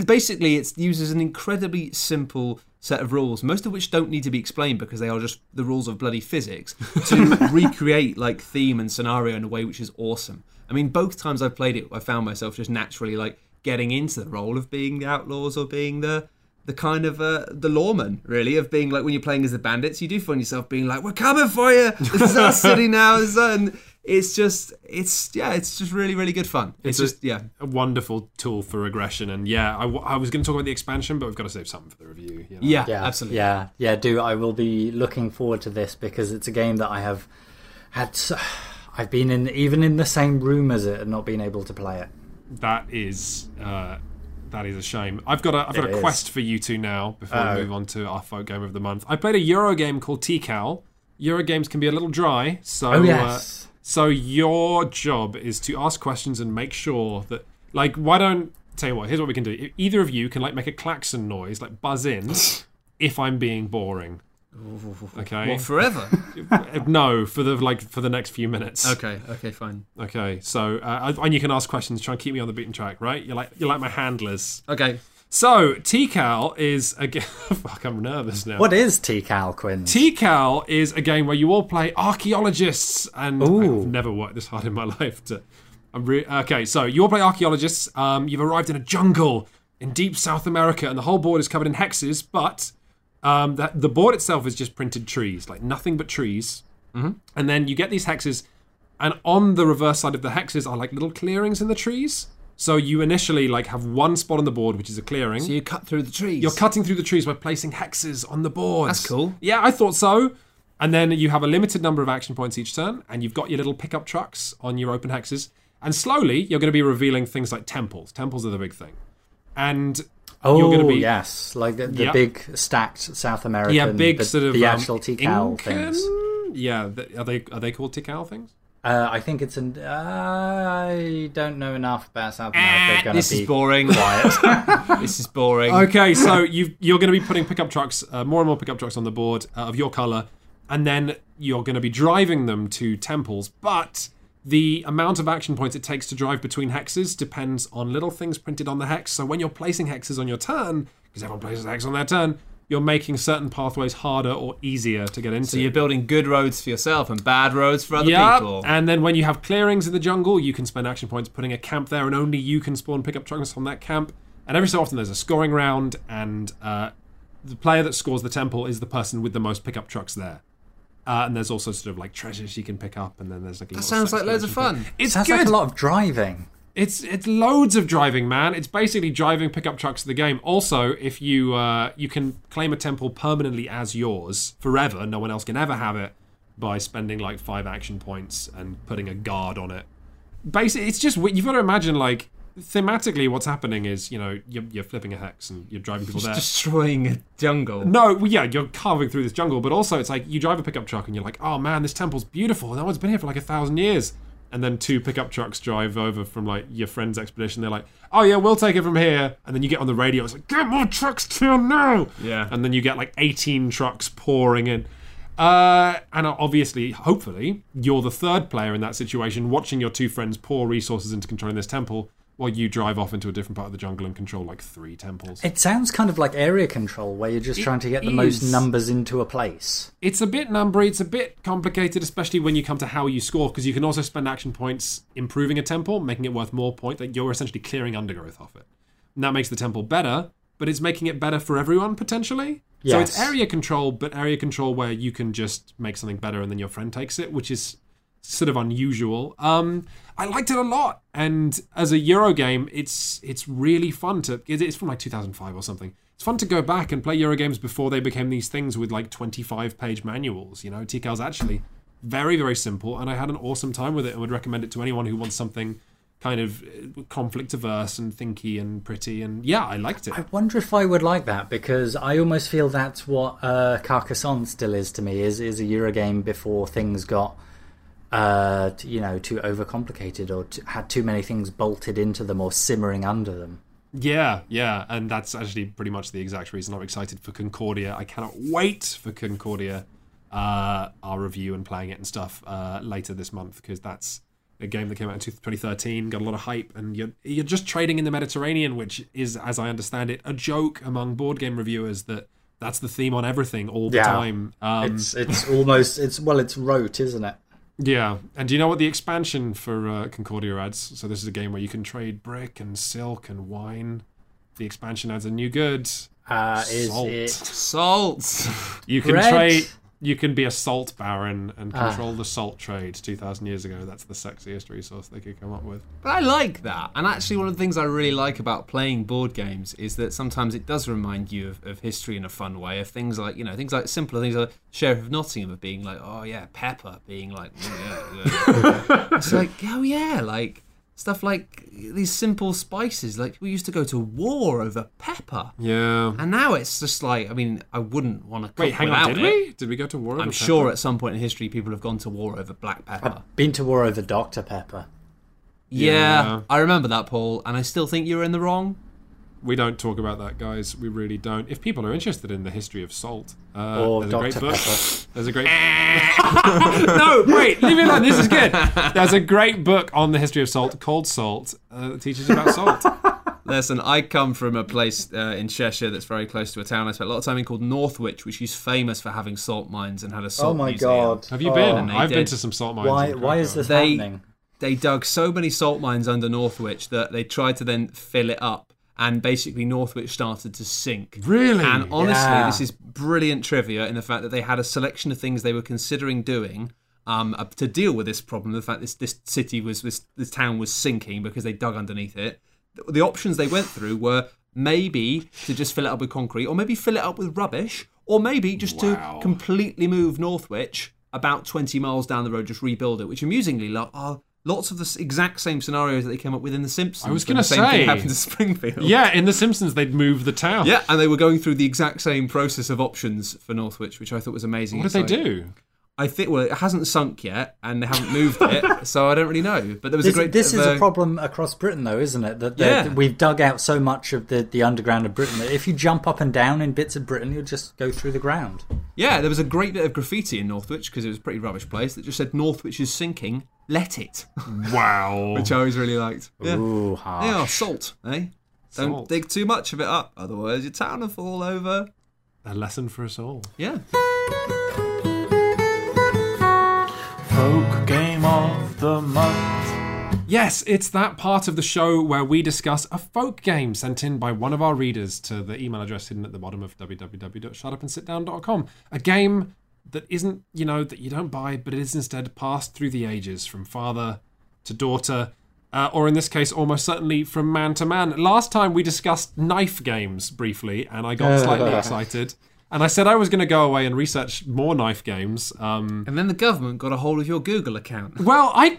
basically it uses an incredibly simple set of rules, most of which don't need to be explained because they are just the rules of bloody physics, <laughs> to recreate like theme and scenario in a way which is awesome. I mean, both times I've played it, I found myself just naturally like getting into the role of being the outlaws or being the the kind of uh, the lawman, really, of being like when you're playing as the bandits, you do find yourself being like, "We're coming for you! This is our city now." This is our-" and it's just, it's yeah, it's just really, really good fun. It's, It's just yeah, A wonderful tool for regression, and yeah, I, w- I was going to talk about the expansion, but we've got to save something for the review. You know? yeah, Yeah, absolutely. Yeah, yeah, do. I will be looking forward to this because it's a game that I have had. So, <sighs> I've been in even in the same room as it and not been able to play it. that is uh, that is a shame. I've got a I've got It a is. quest for you two now before Oh. we move on to our folk game of the month. I played a Euro game called Tikal. Euro games can be a little dry, so Oh uh, yes, so your job is to ask questions and make sure that like why don't tell you what here's what we can do. Either of you can like make a klaxon noise, like buzz in, <laughs> if I'm being boring. Okay. What forever? <laughs> no, for the like for the next few minutes. okay, okay, fine. Okay, so uh, and you can ask questions, try and keep me on the beaten track, right? You're like you're like my handlers. Okay, So Tikal is a game. <laughs> Fuck, I'm nervous now. what is Tikal Quinn? Tikal is a game where you all play archaeologists, and Ooh. I've never worked this hard in my <laughs> life. To, I'm re- okay, so you all play archaeologists. Um, you've arrived in a jungle in deep South America, and the whole board is covered in hexes, but um, the, the board itself is just printed trees, like nothing but trees. Mm-hmm. And then you get these hexes, and on the reverse side of the hexes are like little clearings in the trees. So you initially like have one spot on the board, which is a clearing. so you cut through the trees. You're cutting through the trees by placing hexes on the board. That's cool. Yeah, I thought so. And then you have a limited number of action points each turn, and you've got your little pickup trucks on your open hexes. And slowly, you're going to be revealing things like temples. Temples are the big thing. And oh, you're going to be yes, like the, the Yep. big stacked South American. yeah, big the, sort of the um, actual Tikal Incan? things. Yeah, th- are they are they called Tikal things? Uh, I think it's an. I don't know enough about South America. Gonna this be is boring. quiet. <laughs> <laughs> this is boring. Okay, so you you're going to be putting pickup trucks, uh, more and more pickup trucks on the board uh, of your color, and then you're going to be driving them to temples. But the amount of action points it takes to drive between hexes depends on little things printed on the hex. So when you're placing hexes on your turn, because everyone places a hex on their turn, you're making certain pathways harder or easier to get into. So you're building good roads for yourself and bad roads for other Yeah, people. and then when you have clearings in the jungle, you can spend action points putting a camp there, and only you can spawn pickup trucks on that camp. And every so often, there's a scoring round, and uh, the player that scores the temple is the person with the most pickup trucks there. Uh, and there's also sort of like treasures you can pick up, and then there's like a that sounds like loads of fun. It's Sounds good. like a lot of driving. It's it's loads of driving, man. It's basically driving pickup trucks to the game. Also, if you uh, you can claim a temple permanently as yours forever, no one else can ever have it by spending like five action points and putting a guard on it. Basically, it's just you've got to imagine like thematically what's happening is you know you're, you're flipping a hex and you're driving people there. Destroying a jungle. No, well, yeah, you're carving through this jungle, but also it's like you drive a pickup truck and you're like, oh man, this temple's beautiful. No one's been here for like a thousand years. And then two pickup trucks drive over from like your friend's expedition. They're like, oh yeah, we'll take it from here. And then you get on the radio, it's like, get more trucks to now. Yeah. And then you get like 18 trucks pouring in. Uh, and obviously, hopefully, you're the third player in that situation, watching your two friends pour resources into controlling this temple, while you drive off into a different part of the jungle and control like three temples. It sounds kind of like area control, where you're just It trying to get the most numbers into a place. It's a bit numbery, it's a bit complicated, especially when you come to how you score, because you can also spend action points improving a temple, making it worth more point. Like you're essentially clearing undergrowth off it. And that makes the temple better, but it's making it better for everyone potentially. So it's area control, but area control where you can just make something better and then your friend takes it, which is sort of unusual. Um, I liked it a lot, and as a Euro game, it's it's really fun to. It's from like 2005 or something. It's fun to go back and play Euro games before they became these things with like 25 page manuals. You know, Tikal's actually very very simple, and I had an awesome time with it, and would recommend it to anyone who wants something kind of uh, conflict averse and thinky and pretty. And yeah, I liked it. I wonder if I would like that because I almost feel that's what uh, Carcassonne still is to me. Is is a Eurogame before things got, uh, you know, too overcomplicated or t- had too many things bolted into them or simmering under them. Yeah, yeah, and that's actually pretty much the exact reason I'm excited for Concordia. I cannot wait for Concordia, uh, our review and playing it and stuff uh, later this month because that's a game that came out in 2013, got a lot of hype, and you're you're just trading in the Mediterranean, which is, as I understand it, a joke among board game reviewers that that's the theme on everything all the Yeah. time. Um, It's it's almost it's well it's rote, isn't it? Yeah, and do you know what the expansion for uh, Concordia adds? So this is a game where you can trade brick and silk and wine. The expansion adds a new good. Uh, is Salt. it Salt. You can trade. You can be a salt baron and Ah. control the salt trade. Two thousand years ago, that's the sexiest resource they could come up with. But I like that. And actually, one of the things I really like about playing board games is that sometimes it does remind you of, of history in a fun way. Of things like, you know, things like simpler things like Sheriff of Nottingham of being like, oh yeah, pepper, being like, <laughs> "Mm, yeah, yeah." it's like, oh yeah, like stuff like these simple spices. Like we used to go to war over pepper. Yeah. And now it's just like, I mean, I wouldn't want to cook Wait, hang on. Did it. we? Did we go to war? I'm over sure pepper? at some point in history people have gone to war over black pepper. I've Been to war over Dr Pepper. Yeah, Yeah. I remember that, Paul, and I still think you were in the wrong. We don't talk about that, guys. We really don't. If people are interested in the history of salt, uh, Or there's a great book. Pepper. There's a great. <laughs> no, wait, leave it alone. This is good. There's a great book on the history of salt called Salt uh, that teaches about salt. <laughs> Listen, I come from a place uh, in Cheshire that's very close to a town I spent a lot of time in called Northwich, which is famous for having salt mines and had a salt Oh my museum. god. Have you Oh, been? they I've been to some salt mines. Why why is this They- happening? They dug so many salt mines under Northwich that they tried to then fill it up, and basically Northwich started to sink. Really? And honestly, Yeah. this is brilliant trivia in the fact that they had a selection of things they were considering doing um, to deal with this problem. The fact this this city was this this town was sinking because they dug underneath it. The, options they went through were maybe to just fill it up with concrete, or maybe fill it up with rubbish, or maybe just Wow. to completely move Northwich about twenty miles down the road, just rebuild it. Which amusingly lo- are lots of the exact same scenarios that they came up with in The Simpsons. I was gonna say. thing happened to <laughs> Springfield. Yeah, in The Simpsons, they'd move the town. Yeah, and they were going through the exact same process of options for Northwich, which I thought was amazing. What did It's they like- do? I think well, it hasn't sunk yet, and they haven't moved it, <laughs> so I don't really know. But there was This, a great. this is of a problem across Britain, though, isn't it? That, that Yeah. we've dug out so much of the, the underground of Britain that if you jump up and down in bits of Britain, you'll just go through the ground. Yeah, there was a great bit of graffiti in Northwich because it was a pretty rubbish place that just said Northwich is sinking. Let it, <laughs> Wow. which I always really liked. Yeah, Ooh, they harsh. are salt, eh? Don't dig too much of it up, otherwise your town will fall over. A lesson for us all. Yeah. Folk Game of the Month. Yes, it's that part of the show where we discuss a folk game sent in by one of our readers to the email address hidden at the bottom of www.shutupandsitdown.com. A game that isn't, you know, that you don't buy, but it is instead passed through the ages from father to daughter, uh, or in this case, almost certainly from man to man. Last time we discussed knife games briefly, and I got slightly <laughs> excited. And I said I was going to go away and research more knife games. Um, And then the government got a hold of your Google account. well, I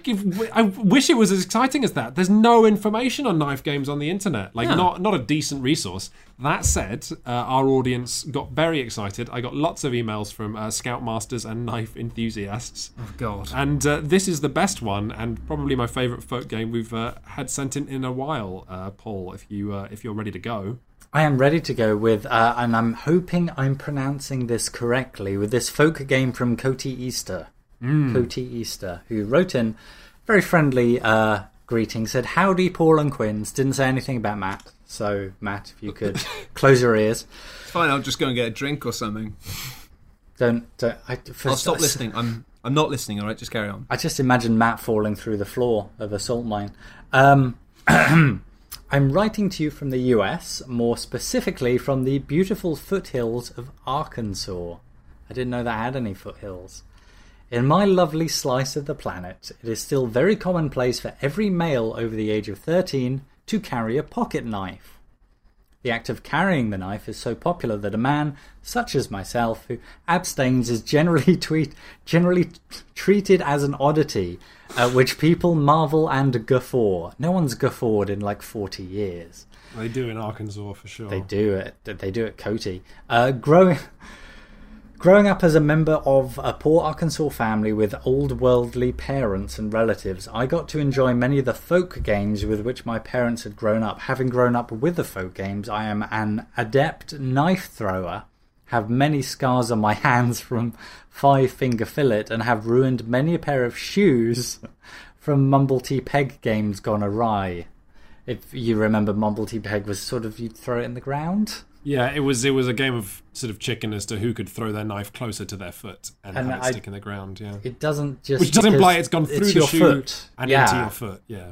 I wish it was as exciting as that. There's no information on knife games on the internet, like not not a decent resource. That said, uh, our audience got very excited. I got lots of emails from uh, scoutmasters and knife enthusiasts, Oh God. and uh, this is the best one and probably my favourite folk game we've uh, had sent in in a while. Uh, Paul, if you uh, if you're ready to go. I am ready to go with, uh, and I'm hoping I'm pronouncing this correctly, with this folk game from Coty Easter. Coty Easter, who wrote in very friendly uh, greeting, said, Howdy, Paul and Quinns. Didn't say anything about Matt. So, Matt, if you could <laughs> close your ears. It's fine. I'll just go and get a drink or something. Don't. don't I, for, I'll stop listening. I'm. I'm not listening. All right, just carry on. I just imagine Matt falling through the floor of a salt mine. Um, <clears throat> I'm writing to you from the US, more specifically from the beautiful foothills of Arkansas. I didn't know that had any foothills. In my lovely slice of the planet, it is still very commonplace for every male over the age of 13 to carry a pocket knife. The act of carrying the knife is so popular that a man, such as myself, who abstains is generally <laughs> tweet, generally treated as an oddity, at which people marvel and guffaw. No one's guffawed in like 40 years. They do in Arkansas for sure. They do it. They do it, Coty. Uh, growing, growing up as a member of a poor Arkansas family with old worldly parents and relatives, I got to enjoy many of the folk games with which my parents had grown up. Having grown up with the folk games, I am an adept knife thrower. Have many scars on my <laughs> hands from five finger fillet, and have ruined many a pair of shoes from Mumblety-peg games gone awry. If you remember, Mumblety-peg was sort of you'd throw it in the ground. Yeah, it was it was a game of sort of chicken as to who could throw their knife closer to their foot and, And have it I- stick in the ground. Yeah, It doesn't just which does because imply it's gone through it's the your shoe foot. and yeah. into your foot. Yeah.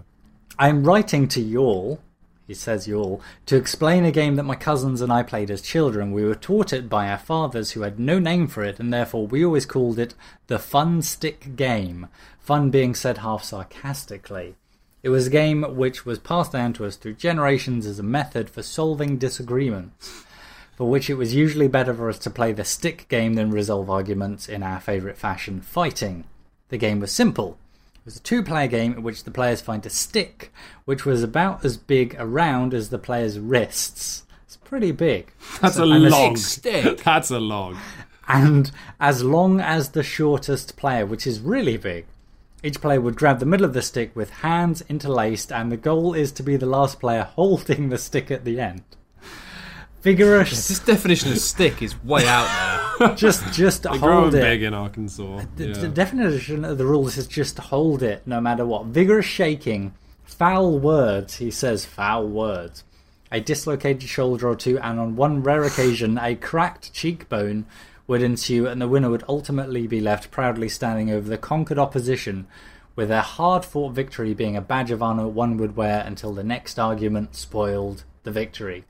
I'm writing to y'all, he says y'all, to explain a game that my cousins and I played as children. We were taught it by our fathers who had no name for it, and therefore we always called it the Fun Stick Game. Fun being said half sarcastically. It was a game which was passed down to us through generations as a method for solving disagreements, for which it was usually better for us to play the stick game than resolve arguments in our favourite fashion, fighting. The game was simple. It was a two player game in which the players find a stick, which was about as big around as the player's wrists. It's pretty big. That's a and a log. <laughs> stick. That's a log. And as long as the shortest player, which is really big. Each player would grab the middle of the stick with hands interlaced, and the goal is to be the last player holding the stick at the end. Vigorous, This definition of stick is way out there. <laughs> just just They're hold growing it. big in Arkansas. The, Yeah. the definition of the rules is just hold it no matter what. Vigorous shaking, foul words, he says foul words, a dislocated shoulder or two, and on one rare occasion, a cracked cheekbone would ensue, and the winner would ultimately be left proudly standing over the conquered opposition, with their hard fought victory being a badge of honour one would wear until the next argument spoiled the victory.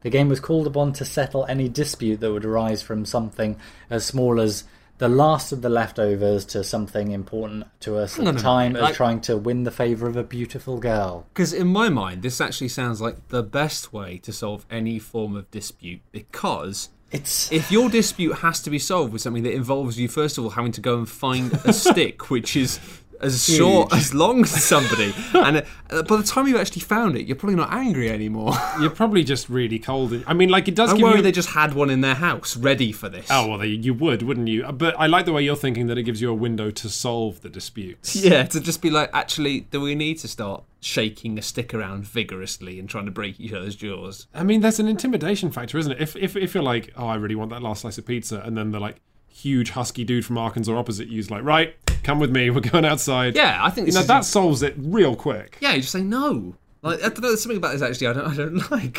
The game was called upon to settle any dispute that would arise from something as small as the last of the leftovers to something important to us at on the time as like- trying to win the favour of a beautiful girl. Because in my mind, this actually sounds like the best way to solve any form of dispute. Because It's if your dispute has to be solved with something that involves you, first of all, having to go and find a <laughs> stick which is as short as long as somebody, and uh, by the time you've actually found it, you're probably not angry anymore. <laughs> You're probably just really cold. I mean, like it does I'm give worried you. they just had one in their house ready for this. Oh well, they, you would, wouldn't you? But I like the way you're thinking that it gives you a window to solve the disputes. Yeah, to just be like, actually, do we need to start shaking a stick around vigorously and trying to break each other's jaws? I mean, there's an intimidation factor, isn't it? If if if you're like, oh, I really want that last slice of pizza, and then the like huge husky dude from Arkansas opposite you's like, right, come with me, we're going outside. Yeah, I think you this know is that solves it real quick. Yeah, you just say no. Like I don't know, there's something about this actually I don't I don't <laughs> like.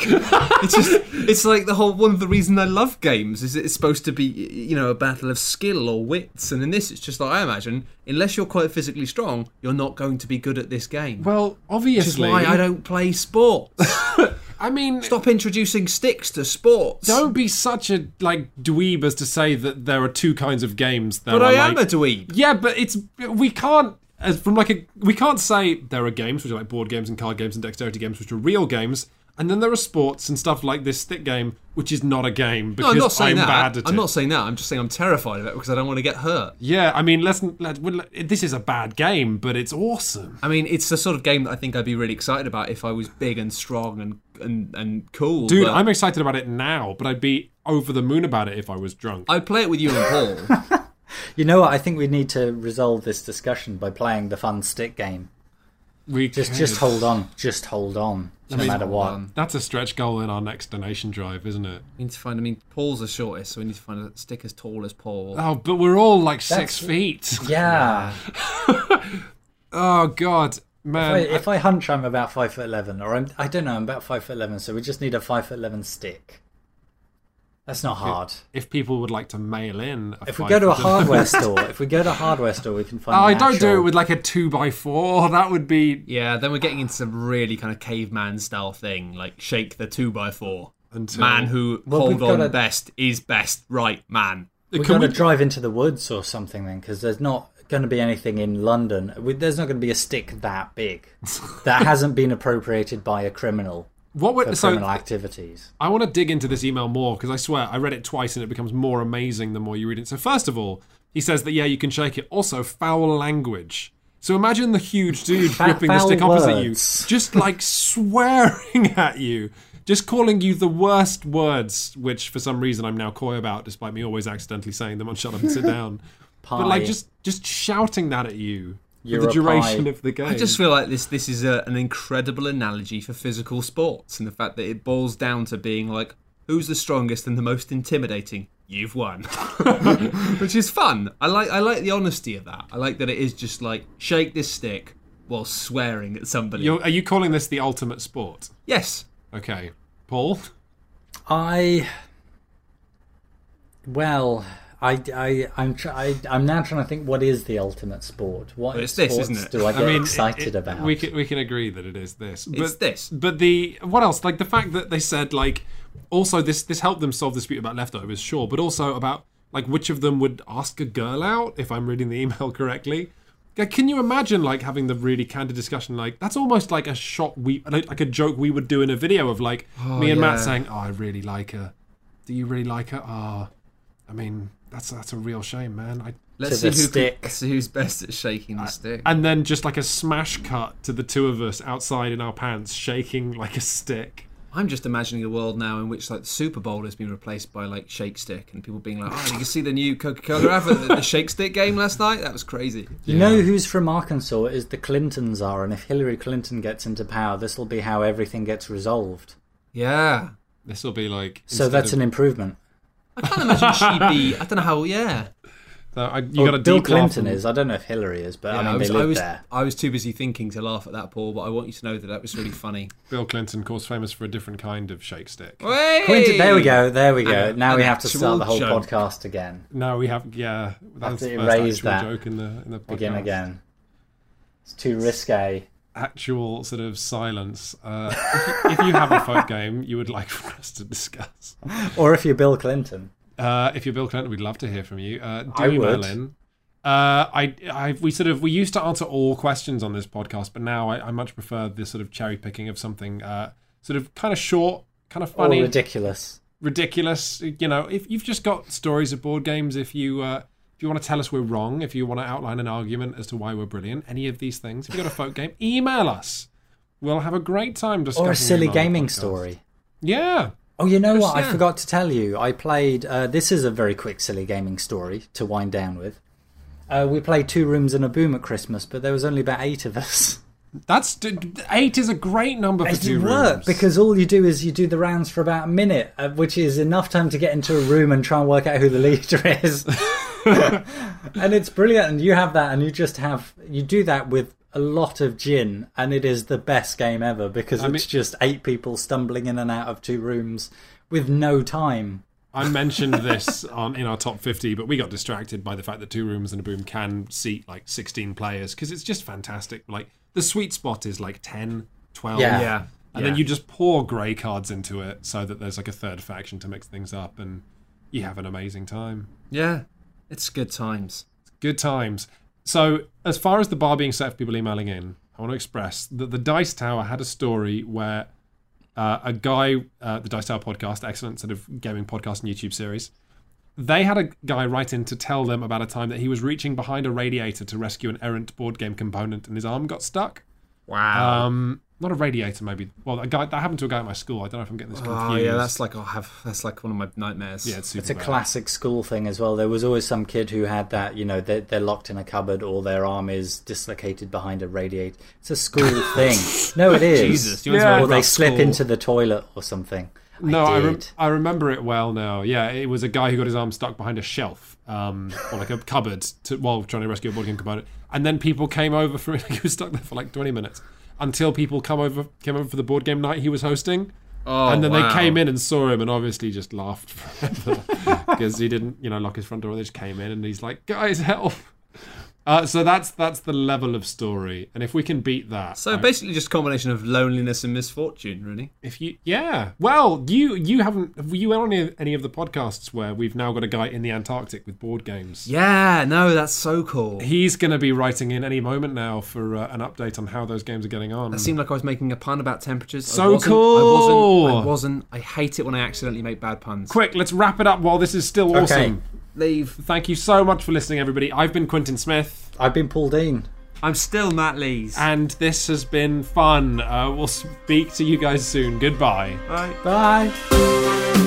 it's just it's like the whole one of the reason I love games is it's supposed to be you know a battle of skill or wits, and in this it's just like I imagine unless you're quite physically strong, you're not going to be good at this game. Well, obviously, which is why I don't play sports. <laughs> I mean, Stop introducing sticks to sports. don't be such a like dweeb as to say that there are two kinds of games. That But I am like, a dweeb. Yeah, but it's we can't as from like a we can't say there are games which are like board games and card games and dexterity games which are real games, and then there are sports and stuff like this stick game which is not a game No, I'm not saying I'm that. bad at I'm it. not saying that. I'm just saying I'm terrified of it because I don't want to get hurt. Yeah, I mean, let's, let well, this is a bad game, but it's awesome. I mean, it's the sort of game that I think I'd be really excited about if I was big and strong and and, and cool. Dude, but I'm excited about it now, but I'd be over the moon about it if I was drunk. I'd play it with you and Paul. <laughs> you know what? I think we need to resolve this discussion by playing the fun stick game. we Just could. just hold on, just hold on, no mean, matter what. on. That's a stretch goal in our next donation drive, isn't it? We need to find. I mean, Paul's the shortest, so we need to find a stick as tall as Paul. Oh, but we're all like six feet. Yeah. <laughs> Oh God, man. If I, if I hunch, I'm about five foot eleven, or I'm I don't know, I'm about five foot eleven. So we just need a five foot eleven stick. That's not hard. if people would like to mail in, a If we go to a hardware <laughs> store, if we go to a hardware store, we can find. Oh, I don't do it with like a two by four. <laughs> That would be Yeah, then we're getting into some really kind of caveman style thing, like shake the two by four. until Man who Well, hold on gotta- best is best. Right, man. We're Can going to drive into the woods or something then, because there's not going to be anything in London. There's not going to be a stick that big <laughs> that hasn't been appropriated by a criminal What would so? criminal activities. I want to dig into this email more because I swear I read it twice and it becomes more amazing the more you read it. So first of all, he says that yeah, you can shake it. Also, foul language. So imagine the huge dude <laughs> gripping the stick opposite you, <laughs> just like swearing <laughs> at you, just calling you the worst words, which for some reason I'm now coy about, despite me always accidentally saying them on "Shut Up and Sit Down." But like just just shouting that at you for You're the duration pie. of the game. I just feel like this this is a, an incredible analogy for physical sports and the fact that it boils down to being like who's the strongest and the most intimidating you've won <laughs> which is fun i like i like the honesty of that i like that it is just like shake this stick while swearing at somebody You're, are you calling this the ultimate sport? yes Okay, Paul. I well, I I I'm try, I, I'm now trying to think what is the ultimate sport. What Well, it's this, sports isn't it? do I get I mean, excited it- it- about? We can we can agree that it is this. It's but, this. But the what else? Like the fact that they said like also this this helped them solve the dispute about leftovers, sure, but also about like which of them would ask a girl out if I'm reading the email <laughs> correctly. Like, Can you imagine like having the really candid discussion? Like that's almost like a shot we like, like a joke we would do in a video of like me and Matt saying, "Oh, I really like her. Do you really like her? Ah, I mean that's that's a real shame, man. I Let's see who stick. Can, see who's best at shaking the stick. and then just like a smash cut to the two of us outside in our pants shaking like a stick I'm just imagining a world now in which like the Super Bowl has been replaced by like Shake Stick, and people being like, "Oh, you can see the new Coca-Cola advert, the, the Shake Stick game last night. That was crazy." You know who's from Arkansas is the Clintons are, and if Hillary Clinton gets into power, this will be how everything gets resolved. Yeah, this will be like So that's of- an improvement. I can't imagine she'd be. I don't know how. Yeah, so I, you Well, got a Bill Clinton on- is. I don't know if Hillary is, but Yeah, I mean was, they live was, there. I was too busy thinking to laugh at that, Paul. But I want you to know that that was really funny. Bill Clinton, of course, famous for a different kind of shake stick. Clinton, there we go. There we go. An- now an we have to start the whole joke. podcast again. No, we have yeah. That's to the first erase that. joke in the in the podcast. Begin again. It's too risque. Actual sort of silence. Uh, if, you, if you have a folk <laughs> game you would like for us to discuss, Or if you're Bill Clinton. uh, if you're Bill Clinton, we'd love to hear from you. Uh, do I email would. in. Uh, I, I, we sort of we used to answer all questions on this podcast, but now I, I much prefer this sort of cherry picking of something uh, sort of kind of short, kind of Or funny, ridiculous. ridiculous. You know, if you've just got stories of board games, if you uh, if you want to tell us we're wrong, if you want to outline an argument as to why we're brilliant, any of these things, if you've got a folk game, email us. We'll have a great time discussing. Or a silly them on the gaming podcast. story. Yeah, Oh, you know what? I forgot to tell you. I played. Uh, this is a very quick, silly gaming story to wind down with. Uh, we played Two Rooms and a Boom at Christmas, but there was only about eight of us. <laughs> that's eight is a great number for It two work rooms. because all you do is you do the rounds for about a minute, uh, which is enough time to get into a room and try and work out who the leader <laughs> is. <laughs> and it's brilliant. And you have that, and you just have you do that with a lot of gin, and it is the best game ever because I it's mean- just eight people stumbling in and out of two rooms with no time. I mentioned this <laughs> on in our top 50, but we got distracted by the fact that Two Rooms and a Boom can seat like 16 players because it's just fantastic. Like the sweet spot is like 10, 12. Yeah. Yeah, And then you just pour grey cards into it so that there's like a third faction to mix things up and you have an amazing time. yeah, it's good times. Good times. So, as far as the bar being set for people emailing in, I want to express that the Dice Tower had a story where uh, a guy, uh, the Dice Tower podcast, excellent sort of gaming podcast and YouTube series, they had a guy write in to tell them about a time that he was reaching behind a radiator to rescue an errant board game component and his arm got stuck. Wow. Um, not a radiator, maybe. Well, a guy that happened to a guy at my school. I don't know if I'm getting this confused. oh yeah, that's like I have. That's like one of my nightmares. yeah, it's super It's a bad. classic school thing as well. There was always some kid who had that, you know, they're, they're locked in a cupboard or their arm is dislocated behind a radiator. It's a school <laughs> thing. No, it is. Jesus, you Yeah. Or they slip school. into the toilet or something. No, I, I rem- I remember it well now. Yeah, it was a guy who got his arm stuck behind a shelf, um, <laughs> or like a cupboard, to, while trying to rescue a board game component. And then people came over for <laughs> it. he was stuck there for like twenty minutes until people come over came over for the board game night he was hosting. Oh, and then wow. they came in and saw him and obviously just laughed <laughs> forever because he didn't, you know, lock his front door. They just came in and he's like, "Guys, help!" Uh, so that's that's the level of story, and if we can beat that, So I- basically, just a combination of loneliness and misfortune, really. if you, yeah, well, you you haven't have you on any, any of the podcasts where we've now got a guy in the Antarctic with board games. Yeah, no, that's so cool. He's going to be writing in any moment now for uh, an update on how those games are getting on. It seemed like I was making a pun about temperatures. So wasn't, cool. I wasn't. I wasn't. I hate it when I accidentally make bad puns. Quick, let's wrap it up while this is still awesome. Leave. Thank you so much for listening, everybody. I've been Quintin Smith. I've been Paul Dean. I'm still Matt Lees. and this has been fun. Uh, we'll speak to you guys soon. Goodbye. Bye. Bye.